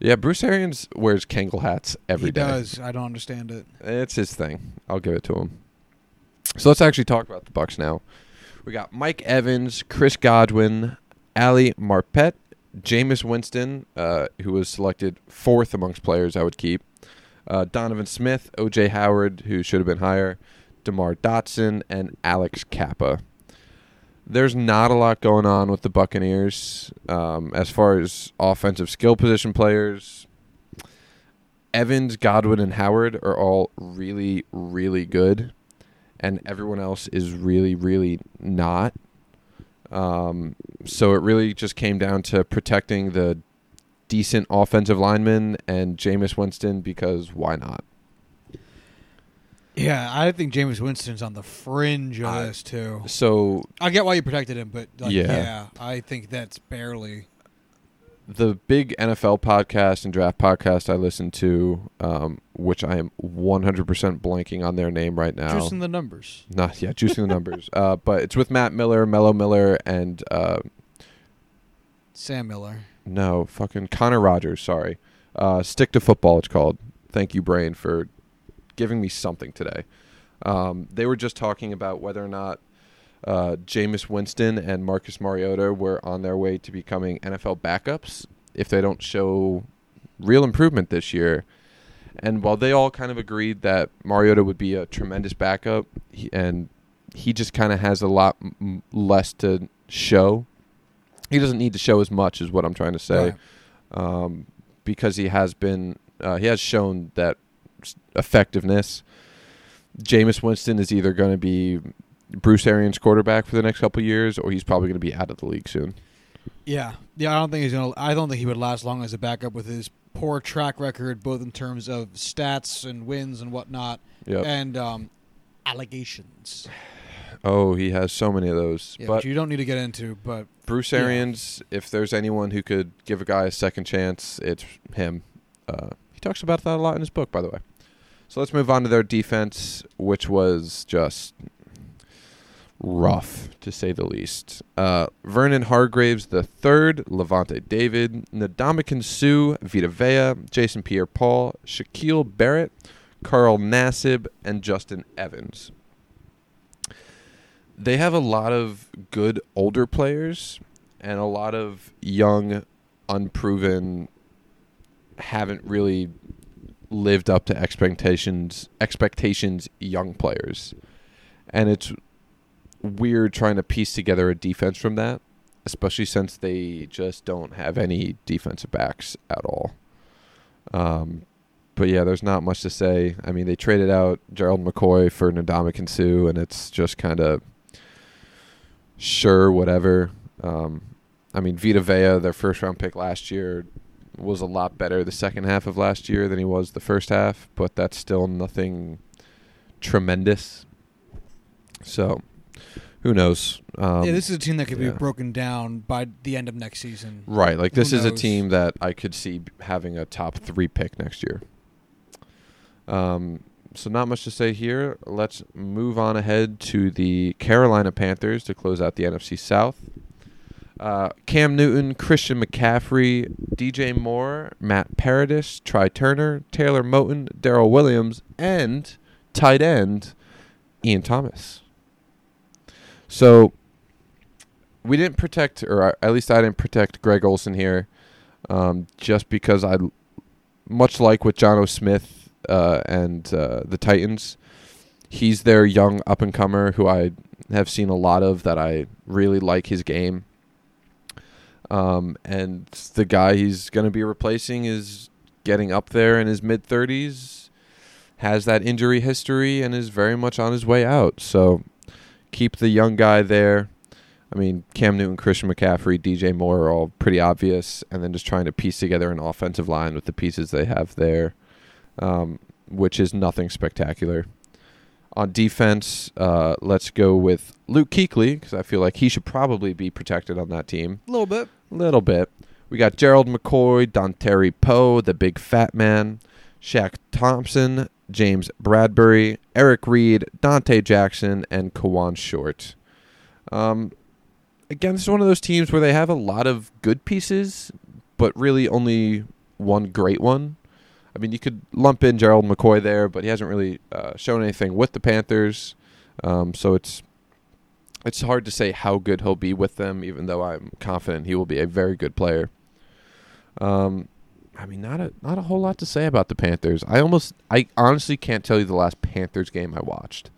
Yeah, Bruce Arians wears Kangol hats every he day. does. I don't understand it. It's his thing. I'll give it to him. So let's actually talk about the Bucks now. We got Mike Evans, Chris Godwin, Ali Marpet, Jameis Winston, uh, who was selected fourth amongst players I would keep, uh, Donovan Smith, O.J. Howard, who should have been higher, DeMar Dotson, and Alex Cappa. There's not a lot going on with the Buccaneers um, as far as offensive skill position players. Evans, Godwin, and Howard are all really, really good, and everyone else is really, really not. Um, so it really just came down to protecting the decent offensive linemen and Jameis Winston because why not? Yeah, I think Jameis Winston's on the fringe of I- this too. So I get why you protected him, but like, Yeah. yeah. I think that's barely. the big NFL podcast and draft podcast I listen to, um, which I am 100% blanking on their name right now. Juicing the numbers. Not yeah, juicing the numbers. Uh, but it's with Matt Miller, Mello Miller, and uh, Sam Miller. No fucking Connor Rogers. Sorry, uh, stick to football. It's called. Thank you, Brain, for giving me something today. Um, they were just talking about whether or not uh, Jameis Winston and Marcus Mariota were on their way to becoming NFL backups if they don't show real improvement this year. And while they all kind of agreed that Mariota would be a tremendous backup, he, and he just kind of has a lot m- less to show. He doesn't need to show as much, is what I'm trying to say, Right. um, because he has been uh, he has shown that effectiveness. Jameis Winston is either going to be Bruce Arians' quarterback for the next couple of years, or he's probably going to be out of the league soon. Yeah, yeah. I don't think he's gonna. I don't think he would last long as a backup with his poor track record, both in terms of stats and wins and whatnot, Yep. and um, allegations. Oh, he has so many of those. Yeah, but which you don't need to get into. But Bruce Yeah. Arians, if there's anyone who could give a guy a second chance, it's him. Uh, he talks about that a lot in his book, by the way. So let's move on to their defense, which was just rough, to say the least. Uh, Vernon Hargreaves the third, Lavonte David, Ndamukong Suh, Vita Vea, Jason Pierre-Paul, Shaquil Barrett, Carl Nassib, and Justin Evans. They have a lot of good older players and a lot of young, unproven, haven't really lived up to expectations expectations young players. And it's weird trying to piece together a defense from that, especially since they just don't have any defensive backs at all. Um, but yeah, there's not much to say. I mean, they traded out Gerald McCoy for Ndamukong Suh, and it's just kind of sure, whatever. Um, I mean, Vita Vea, their first round pick last year, was a lot better the second half of last year than he was the first half, but that's still nothing tremendous. So, who knows? Um, yeah, this is a team that could yeah. be broken down by the end of next season. Right, like this is a team that I could see having a top three pick next year. Um, so not much to say here. Let's move on ahead to the Carolina Panthers to close out the NFC South. Uh, Cam Newton, Christian McCaffrey, DJ Moore, Matt Paradis, Trai Turner, Taylor Moton, Daryl Williams, and tight end Ian Thomas. So we didn't protect, or at least I didn't protect Greg Olsen here, um, just because I, much like with Jonnu Smith uh, and uh, the Titans, he's their young up and comer who I have seen a lot of that I really like his game. Um, and the guy he's going to be replacing is getting up there in his mid 30s, has that injury history, and is very much on his way out. So keep the young guy there. I mean, Cam Newton, Christian McCaffrey, DJ Moore are all pretty obvious, and then just trying to piece together an offensive line with the pieces they have there, um, which is nothing spectacular. On defense, uh, let's go with Luke Kuechly because I feel like he should probably be protected on that team A little bit. a little bit. We got Gerald McCoy, Dontari Poe, the big fat man, Shaq Thompson, James Bradberry, Eric Reid, Donte Jackson, and Kawann Short. Um, again, this is one of those teams where they have a lot of good pieces, but really only one great one. I mean, you could lump in Gerald McCoy there, but he hasn't really uh, shown anything with the Panthers. Um, so it's it's hard to say how good he'll be with them, even though I'm confident he will be a very good player. Um, I mean, not a not a whole lot to say about the Panthers. I almost, I honestly can't tell you the last Panthers game I watched.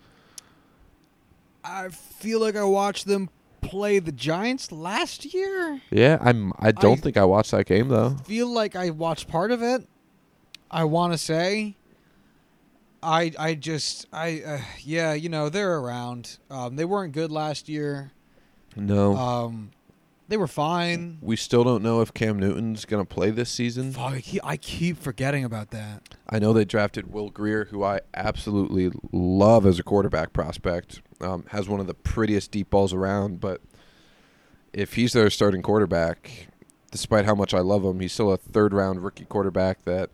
I feel like I watched them play the Giants last year. Yeah, I'm. I don't I- think I watched that game though. Feel like I watched part of it. I want to say. I I just I uh, yeah you know they're around. Um, they weren't good last year. No, Um, they were fine. we still don't know if Cam Newton's gonna play this season. Fuck, I keep, I keep forgetting about that. I know they drafted Will Grier, who I absolutely love as a quarterback prospect. Um, has one of the prettiest deep balls around, but if he's their starting quarterback, despite how much I love him, he's still a third round rookie quarterback that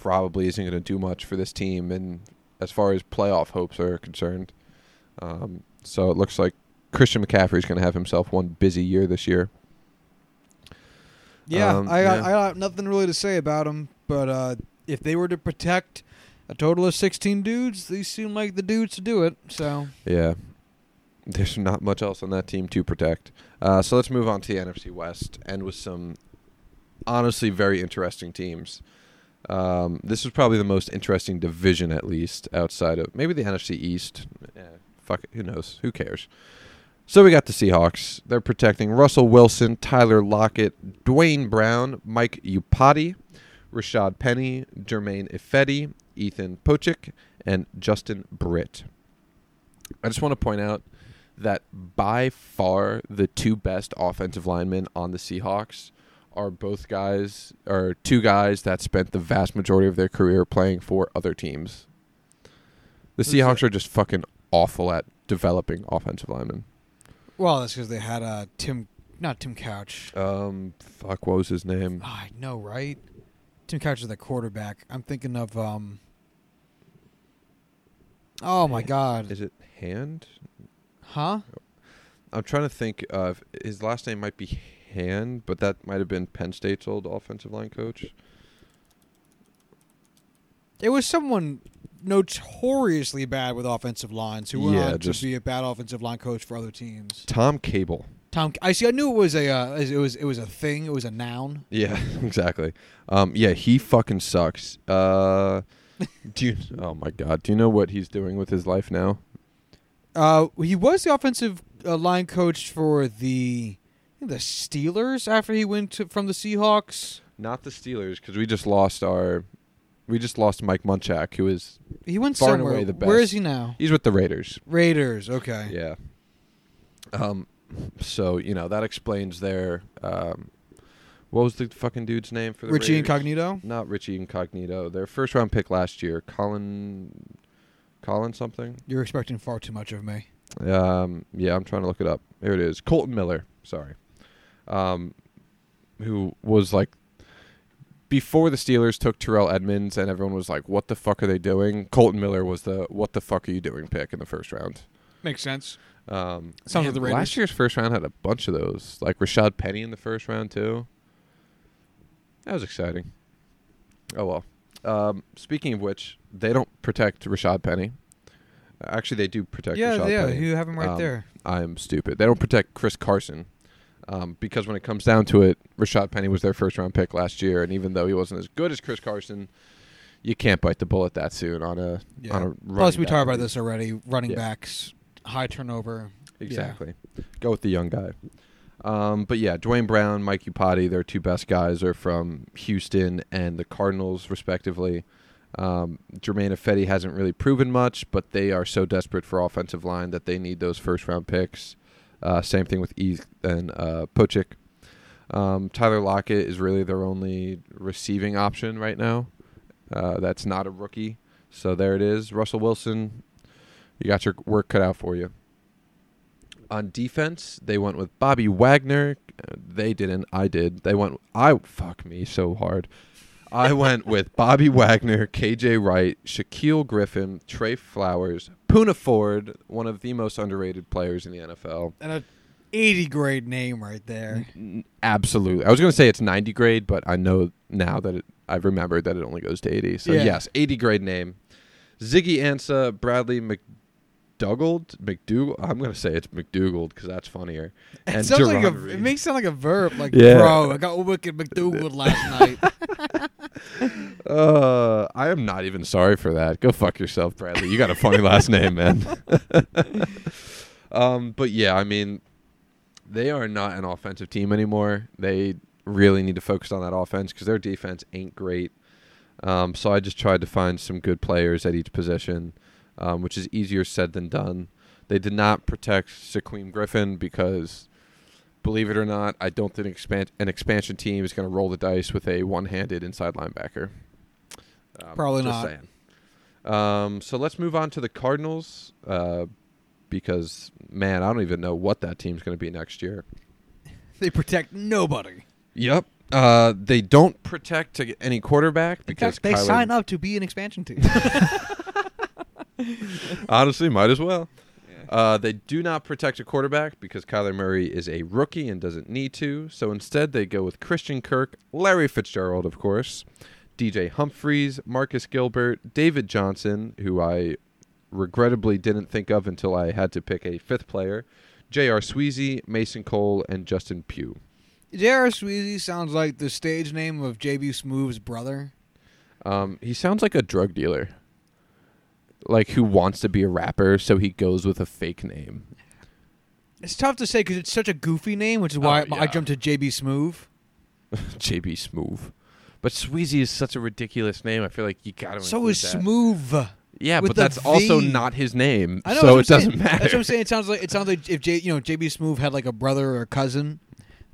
probably isn't going to do much for this team. And as far as playoff hopes are concerned, um, so it looks like Christian McCaffrey is going to have himself one busy year this year. Yeah, Um, I got yeah. I got nothing really to say about him, But uh, if they were to protect a total of sixteen dudes, these seem like the dudes to do it. So Yeah. There's not much else on that team to protect. Uh, so let's move on to the NFC West and with some honestly very interesting teams. Um, this is probably the most interesting division, at least, outside of maybe the NFC East. Eh, fuck it. Who knows? Who cares? So we got the Seahawks. They're protecting Russell Wilson, Tyler Lockett, Duane Brown, Mike Iupati, Rashad Penny, Germain Ifedi, Ethan Pocic, and Justin Britt. I just want to point out that by far the two best offensive linemen on the Seahawks are both guys or two guys that spent the vast majority of their career playing for other teams. The Who's Seahawks that? are just fucking awful at developing offensive linemen. well, that's because they had uh, Tim, not Tim Couch. Um, fuck, what was his name? Ah, I know, right? Tim Couch is the quarterback. I'm thinking of um. Oh my God! Is it Hand? Huh? I'm trying to think of his last name might be Hand, but that might have been Penn State's old offensive line coach. It was someone notoriously bad with offensive lines who went Yeah, on to be a bad offensive line coach for other teams. Tom Cable. Tom, I see. I knew it was a uh, it was it was a thing. It was a noun. Yeah, [laughs] exactly. Um, yeah, he fucking sucks. Uh, do you? [laughs] Oh my god, do you know what he's doing with his life now? Uh, he was the offensive uh, line coach for the the Steelers after he went to, from the Seahawks. Not the Steelers, because we just lost our, we just lost Mike Munchak, who is He went Far and somewhere. away the Where is he now? he's with the Raiders. Raiders. Okay. Yeah. Um, so you know that explains their um, what was the fucking dude's name for the Richie Raiders? Incognito. Not Richie Incognito. Their first round pick last year, Colin, Colin something. You're expecting far too much of me. Um, yeah, I'm trying to look it up. Here it is. Kolton Miller. Sorry. Um, who was like before the Steelers took Terrell Edmunds, and everyone was like, "What the fuck are they doing?" Kolton Miller was the "What the fuck are you doing?" pick in the first round. Makes sense. Um, Sounds like the Raiders. Last year's first round had a bunch of those, like Rashad Penny in the first round too. That was exciting. Oh well. Um, speaking of which, they don't protect Rashad Penny. Actually, they do protect. yeah, Rashad yeah. Penny. You have him right Um, there. I'm stupid. They don't protect Chris Carson. Um, because when it comes down to it, Rashad Penny was their first round pick last year, and even though he wasn't as good as Chris Carson, you can't bite the bullet that soon on a Yeah. on a. Plus, we talked about this already. Running Yeah. backs, high turnover. Exactly. Go with the young guy. Um, but yeah, Duane Brown, Mike Iupati, their two best guys are from Houston and the Cardinals, respectively. Um, Germain Ifedi hasn't really proven much, but they are so desperate for offensive line that they need those first round picks. Uh, same thing with Ethan uh, Pocic. Um, Tyler Lockett is really their only receiving option right now. Uh, that's not a rookie. So there it is. Russell Wilson, you got your work cut out for you. On defense, they went with Bobby Wagner. They didn't. I did. They went. I fuck me so hard. I went with Bobby Wagner, KJ Wright, Shaquill Griffin, Trey Flowers, Poona Ford, one of the most underrated players in the NFL. And a 80 grade name right there. Absolutely. I was going to say it's 90 grade, but I know now that it, I've remembered that it only goes to 80. So, Yeah. yes, 80 grade name. Ziggy Ansah, Bradley McDougald, McDougal. I'm going to say it's McDougald because that's funnier. It And sounds like a, Reed. it makes it sound like a verb. Like, Yeah. bro, I got wicked McDougal last [laughs] night. [laughs] Uh, I am not even sorry for that. Go fuck yourself, Bradley. You got a funny last [laughs] name, man. [laughs] um, but yeah, I mean, they are not an offensive team anymore. They really need to focus on that offense because their defense ain't great. Um, so I just tried to find some good players at each position, um, which is easier said than done. They did not protect Shaquem Griffin because, believe it or not, I don't think expan- an expansion team is going to roll the dice with a one-handed inside linebacker. Um, Probably not. Saying. Um, so let's move on to the Cardinals uh, because, man, I don't even know what that team's going to be next year. [laughs] they protect nobody. Yep. Uh, they don't protect to any quarterback because fact, they Kyler- sign up to be an expansion team. [laughs] Honestly, might as well. Uh, they do not protect a quarterback because Kyler Murray is a rookie and doesn't need to. So instead, they go with Christian Kirk, Larry Fitzgerald, of course, DJ Humphries, Marcus Gilbert, David Johnson, who I regrettably didn't think of until I had to pick a fifth player, J.R. Sweezy, Mason Cole, and Justin Pugh. J.R. Sweezy sounds like the stage name of J.B. Smoove's brother. Um, he sounds like a drug dealer, like who wants to be a rapper, so he goes with a fake name. It's tough to say because it's such a goofy name, which is why Oh, I yeah. jumped to J.B. Smoove. [laughs] JB Smoove. But Sweezy is such a ridiculous name. I feel like you gotta. So include is that. Smooth. Yeah, with but the that's also V. not his name. I know. so that's it I'm doesn't saying. matter. That's what I'm saying. It sounds like it sounds like if J, you know, J.B. Smoove had like a brother or a cousin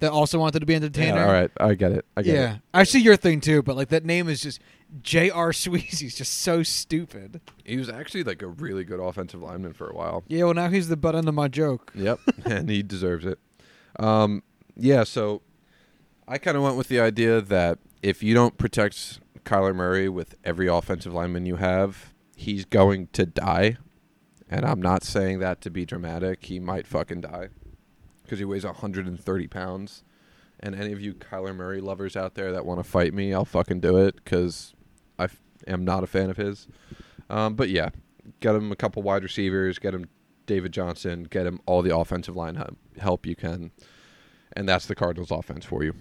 that also wanted to be an Yeah, entertainer. all right, I get it. I get yeah, it. I see your thing too, but like that name is just J.R. Sweezy's just so stupid. He was actually like a really good offensive lineman for a while. Yeah, well now he's the butt end of my joke. Yep, [laughs] and he deserves it. Um, yeah, so I kind of went with the idea that if you don't protect Kyler Murray with every offensive lineman you have, he's going to die. And I'm not saying that to be dramatic. He might fucking die because he weighs 130 pounds. And any of you Kyler Murray lovers out there that want to fight me, I'll fucking do it because I f- am not a fan of his. Um, but yeah, get him a couple wide receivers, get him David Johnson, get him all the offensive line help, you can. And that's the Cardinals offense for you.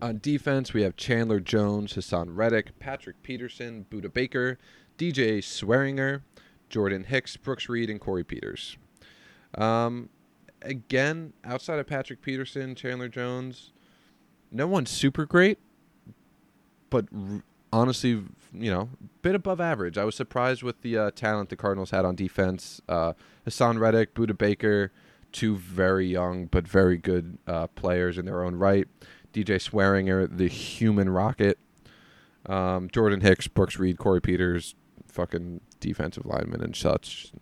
On defense, we have Chandler Jones, Haason Reddick, Patrick Peterson, Budda Baker, DJ Swearinger, Jordan Hicks, Brooks Reed, and Corey Peters. Um, again, outside of Patrick Peterson, Chandler Jones, no one's super great, but r- honestly, you know, bit above average. I was surprised with the uh, talent the Cardinals had on defense. Uh, Haason Reddick, Budda Baker, two very young but very good uh, players in their own right. DJ Swearinger, the human rocket. Um, Jordan Hicks, Brooks Reed, Corey Peters, fucking defensive linemen and such.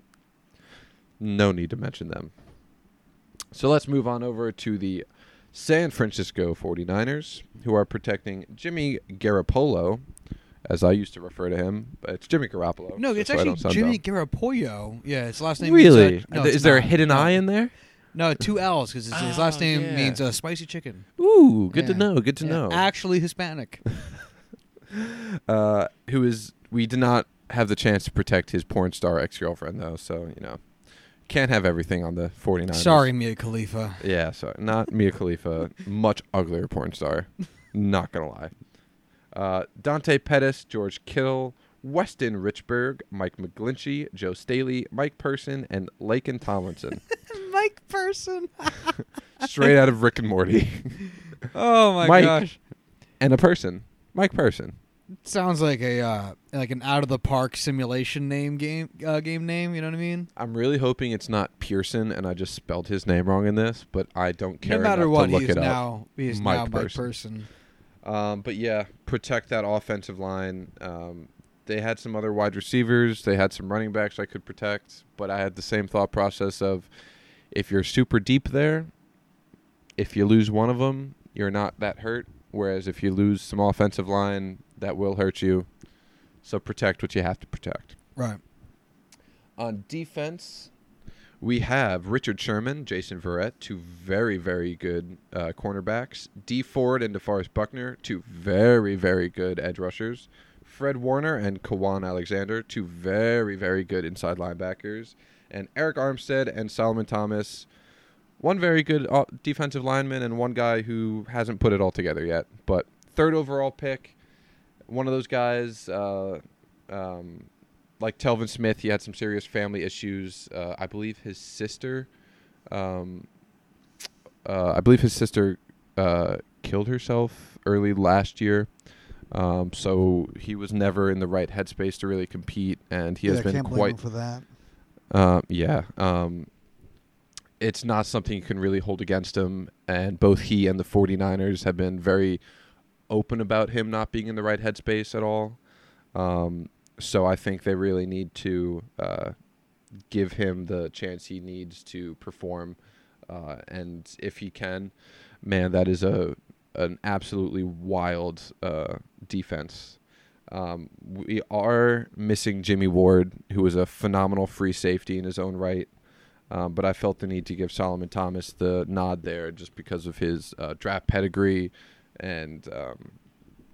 No need to mention them. So let's move on over to the San Francisco 49ers, who are protecting Jimmy Garoppolo, as I used to refer to him, but it's Jimmy Garoppolo. No, it's actually Jimmy. Garapollo. Yeah, his last name. Really? Means, uh, no, is there a hidden No. eye in there? No, two L's because his, his last Oh, name yeah. means uh, spicy chicken. Ooh, good to know. Good to Yeah, know. Actually Hispanic. [laughs] uh, who is we did not have the chance to protect his porn star ex girlfriend though, so you know can't have everything on the 49ers. Sorry, Mia Khalifa. Yeah, sorry, not Mia Khalifa, much uglier porn star. [laughs] not gonna lie. Uh, Dante Pettis, George Kittle, Weston Richburg, Mike McGlinchey, Joe Staley, Mike Person, and Laken Tomlinson, [laughs] Mike Person. [laughs] straight out of Rick and Morty, Oh my Mike. gosh. and a person, Mike Person. Sounds like a uh, like an out of the park simulation name game uh, game name. You know what I mean? I'm really hoping it's not Pearson, and I just spelled his name wrong in this, but I don't care no matter what, he's now he's now Mike Person. Person. Um, but yeah, protect that offensive line. Um, they had some other wide receivers. They had some running backs I could protect, but I had the same thought process of if you're super deep there, if you lose one of them, you're not that hurt. Whereas if you lose some offensive line, that will hurt you. So protect what you have to protect. Right. On defense, we have Richard Sherman, Jason Verrett, two very, very good uh, cornerbacks. Dee Ford and DeForest Buckner, two very, very good edge rushers. Fred Warner and Kwon Alexander, two very, very good inside linebackers. And Arik Armstead and Solomon Thomas, one very good uh, defensive lineman and one guy who hasn't put it all together yet. But third overall pick, one of those guys, uh, um, like Telvin Smith, he had some serious family issues. Uh, I believe his sister, um, uh, I believe his sister uh, killed herself early last year. Um, so he was never in the right headspace to really compete, and he yeah, has been quite for that. uh, yeah. Um, it's not something you can really hold against him. And both he and the 49ers have been very open about him not being in the right headspace at all. Um, so I think they really need to uh, give him the chance he needs to perform. Uh, and if he can, man, that is a an absolutely wild uh, defense. Um, we are missing Jimmy Ward, who was a phenomenal free safety in his own right. Um, but I felt the need to give Solomon Thomas the nod there just because of his uh, draft pedigree and um,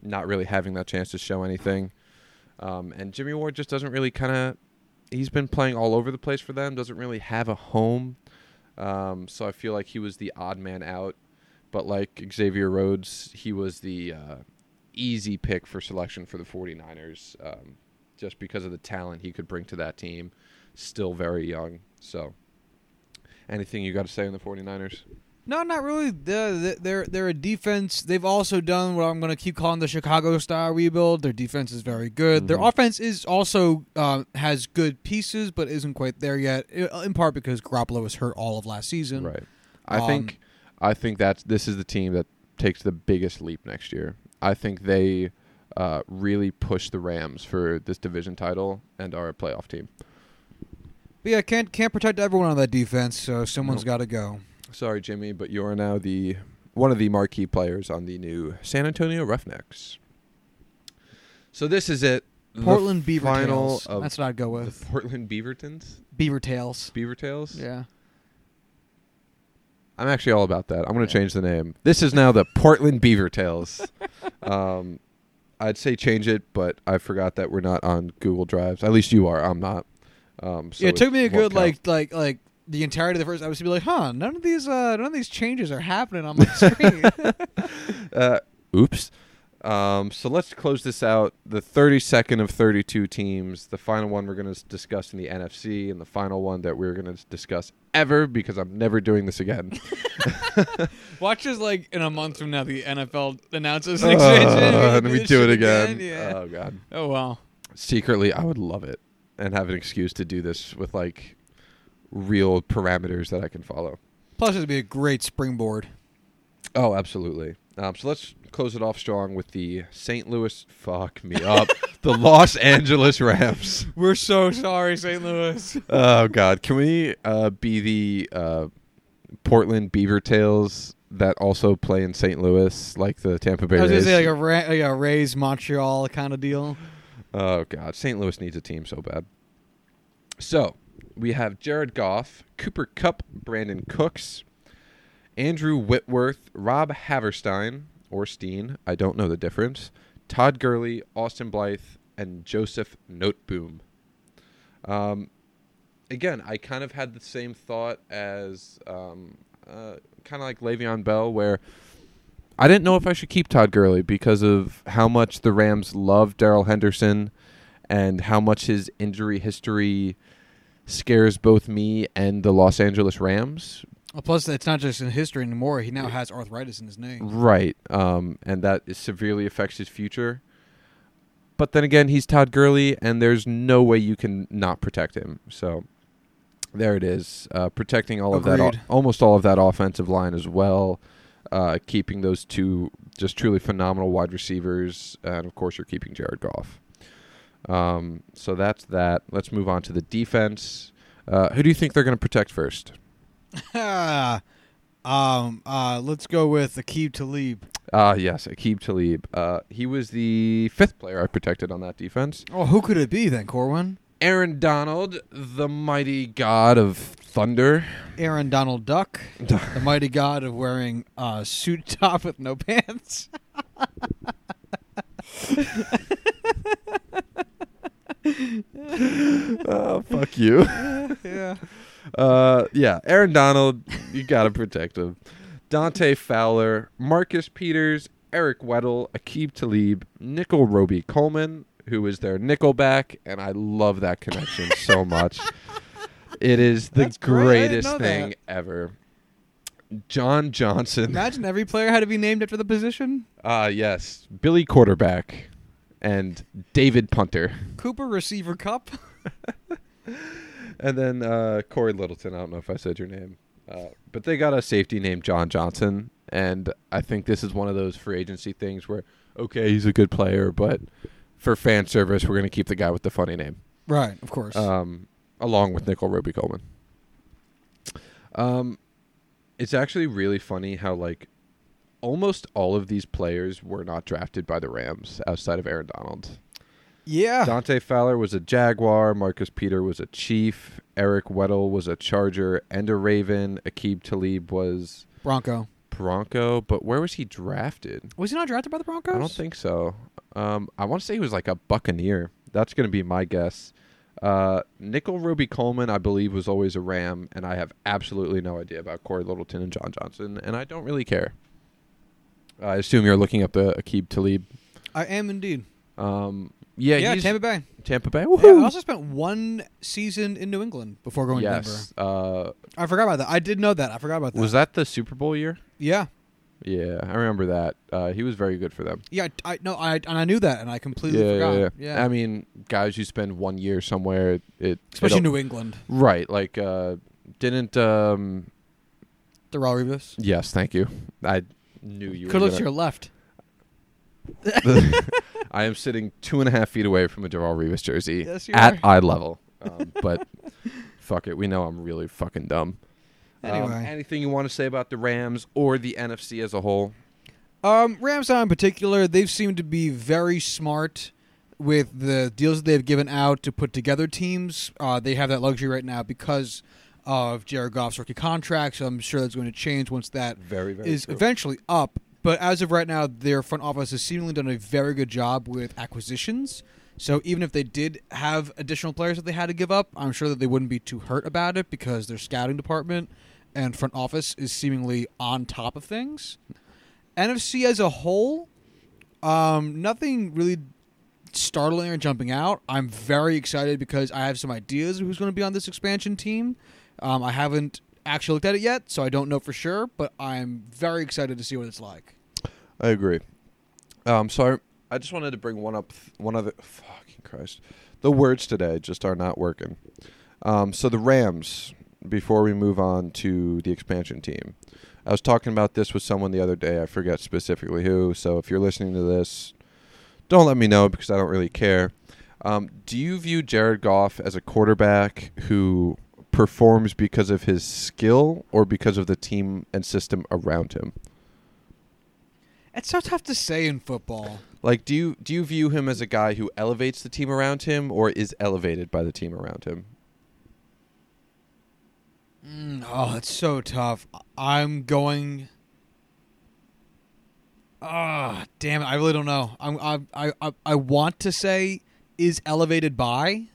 not really having that chance to show anything. Um, and Jimmy Ward just doesn't really kind of. He's been playing all over the place for them, doesn't really have a home. Um, so I feel like he was the odd man out. But like Xavier Rhodes, he was the uh, easy pick for selection for the 49ers um, just because of the talent he could bring to that team. Still very young. So, anything you got to say on the 49ers? No, not really. They're, they're they're a defense. They've also done what I'm going to keep calling the Chicago style rebuild. Their defense is very good. Their Mhm. offense is also uh, has good pieces, but isn't quite there yet. In part because Garoppolo was hurt all of last season. Right. I Um, think I think that's this is the team that takes the biggest leap next year. I think they uh, really push the Rams for this division title and are a playoff team. But yeah, can't can't protect everyone on that defense, so someone's Nope. got to go. Sorry, Jimmy, but you are now the one of the marquee players on the new San Antonio Roughnecks. So this is it. Portland Beaver Tails. That's what I'd go the with. Portland Beavertons, Beaver Tails. Beaver Tails. Yeah. I'm actually all about that. I'm going to Yeah. change the name. This is now the Portland Beaver Tails. [laughs] um, I'd say change it, but I forgot that we're not on Google Drives. At least you are. I'm not. Um, so yeah, it took me a good count. like like like the entirety of the first. I was to be like, huh, none of these uh none of these changes are happening on my [laughs] screen. [laughs] uh, oops. Um, so let's close this out. The 32nd of 32 teams. The final one we're going to discuss in the NFC, and the final one that we're going to discuss ever because I'm never doing this again. [laughs] Watch as like in a month from now the NFL announces an Uh, extension. and we do it shit again. Yeah. Oh god. oh wow. Secretly, I would love it and have an excuse to do this with like real parameters that I can follow. Plus, it'd be a great springboard. Oh, absolutely. Um, so let's close it off strong with the St. Louis. Fuck me up. [laughs] the Los Angeles Rams. We're so sorry, St. Louis. Oh God, can we uh, be the uh, Portland Beaver Tails that also play in St. Louis, like the Tampa Bay I was gonna say like a, Ra- like a Rays Montreal kind of deal. Oh God, St. Louis needs a team so bad. So we have Jared Goff, Cooper Kupp, Brandin Cooks, Andrew Whitworth, Rob Havenstein or Steen, I don't know the difference, Todd Gurley, Austin Blythe, and Joseph Noteboom. Um, again, I kind of had the same thought as um, uh, kind of like Le'Veon Bell, where I didn't know if I should keep Todd Gurley because of how much the Rams love Darrell Henderson and how much his injury history scares both me and the Los Angeles Rams. Well, plus, it's not just in history anymore. He now has arthritis in his knee. Right. Um, and that is severely affects his future. But then again, he's Todd Gurley, and there's no way you can not protect him. So there it is, uh, protecting all of that, almost all of that offensive line as well, uh, keeping those two just truly phenomenal wide receivers, and of course, you're keeping Jared Goff. Um, so that's that. Let's move on to the defense. Uh, who do you think they're going to protect first? [laughs] um, uh, let's go with Aqib Talib. Ah, yes, Aqib Talib. Uh, he was the fifth player I protected on that defense. Oh, who could it be then, Corwin? Aaron Donald, the mighty god of thunder. Aaron Donald Duck, [laughs] the mighty god of wearing a suit [laughs] top with no pants. [laughs] oh, fuck you. yeah. [laughs] Uh, yeah, Aaron Donald, you gotta protect him. Dante Fowler, Marcus Peters, Eric Weddle, Aqib Talib, Nickell Robey-Coleman, who is their nickelback, and I love that connection so [laughs] much. It is the That's great. I didn't greatest know thing that. ever. John Johnson. Imagine every player had to be named after the position. Ah, yes. Billy Quarterback and David Punter. Cooper Receiver Cup. [laughs] And then uh, Corey Littleton. I don't know if I said your name. Uh, but they got a safety named John Johnson. And I think this is one of those free agency things where, okay, he's a good player, but for fan service, we're going to keep the guy with the funny name, Right, of course. um, along with Nickell Robey-Coleman. Um, it's actually really funny how, like, almost all of these players were not drafted by the Rams outside of Aaron Donald. yeah. Dante Fowler was a Jaguar. Marcus Peter was a Chief. Eric Weddle was a Charger and a Raven. Aqib Talib was Bronco. Bronco. But where was he drafted? Was he not drafted by the Broncos? I don't think so. Um, I want to say he was like a Buccaneer. That's going to be my guess. Uh, Nickell Robey-Coleman, I believe, was always a Ram, and I have absolutely no idea about Corey Littleton and John Johnson, and I don't really care. I assume you're looking up the Aqib Talib. I am indeed. Um, yeah, Yeah, he's Tampa Bay. Tampa Bay. Yeah, Woohoo! I also spent one season in New England before going to Denver. yes. Uh, I forgot about that. I did know that. I forgot about that. was that the Super Bowl year? Yeah. Yeah, I remember that. Uh, he was very good for them. Yeah, I, I no, I and I knew that, and I completely Yeah, forgot. yeah, yeah. I mean, guys who spend one year somewhere, it especially New England. right. Like, uh, didn't um, Darrelle Revis. yes, thank you. I knew you. Could look to your left. [laughs] [laughs] I am sitting two and a half feet away from a Darrelle Revis jersey Yes, you at eye level. Um, [laughs] but fuck it, we know I'm really fucking dumb. Um, Anyway. anything you want to say about the Rams or the NFC as a whole? Um, Rams in particular, they've seemed to be very smart with the deals that they've given out to put together teams. Uh, they have that luxury right now because of Jared Goff's rookie contract. So I'm sure that's going to change once that Very, very is true. eventually up. But as of right now, their front office has seemingly done a very good job with acquisitions. So even if they did have additional players that they had to give up, I'm sure that they wouldn't be too hurt about it because their scouting department and front office is seemingly on top of things. NFC as a whole, um, nothing really startling or jumping out. I'm very excited because I have some ideas of who's going to be on this expansion team. Um, I haven't actually looked at it yet, so I don't know for sure, but I'm very excited to see what it's like. I agree. Um, so I, I just wanted to bring one up, one other. Fucking Christ, the words today just are not working. Um, so the Rams. Before we move on to the expansion team, I was talking about this with someone the other day. I forget specifically who. So if you're listening to this, don't let me know because I don't really care. Um, do you view Jared Goff as a quarterback who performs because of his skill or because of the team and system around him? It's so tough to say in football. Like, do you do you view him as a guy who elevates the team around him, or is elevated by the team around him? Mm, oh, it's so tough. I'm going. Ah, damn it! I really don't know. I'm, I, I, I want to say is elevated by,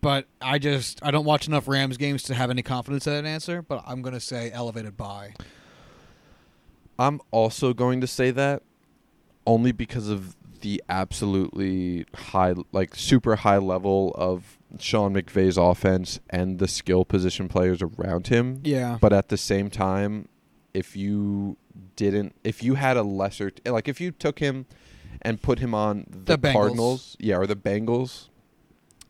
but I just I don't watch enough Rams games to have any confidence in that answer. But I'm gonna say elevated by. I'm also going to say that only because of the absolutely high, like super high level of Sean McVay's offense and the skill position players around him. Yeah. But at the same time, if you didn't, if you had a lesser, like if you took him and put him on the, The Cardinals, yeah, or the Bengals,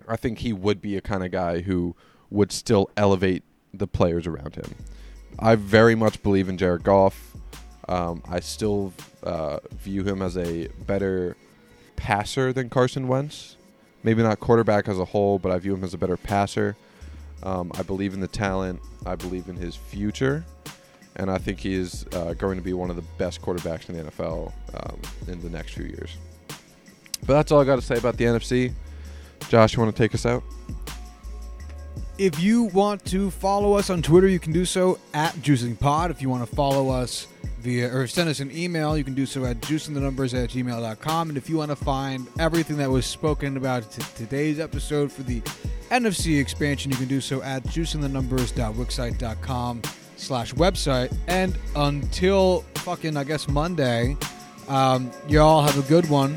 I think he would be a kind of guy who would still elevate the players around him. I very much believe in Jared Goff. Um, I still uh, view him as a better passer than Carson Wentz. Maybe not quarterback as a whole, but I view him as a better passer. Um, I believe in the talent. I believe in his future, and I think he is uh, going to be one of the best quarterbacks in the NFL um, in the next few years. But that's all I got to say about the NFC. Josh, you want to take us out? If you want to follow us on Twitter, you can do so at JuicingPod. If you want to follow us via or send us an email, you can do so at juicingthenumbers at gmail.com. And if you want to find everything that was spoken about t- today's episode for the NFC expansion, you can do so at juicingthenumbers.wixsite.com slash website. And until fucking, I guess, Monday, um, y'all have a good one.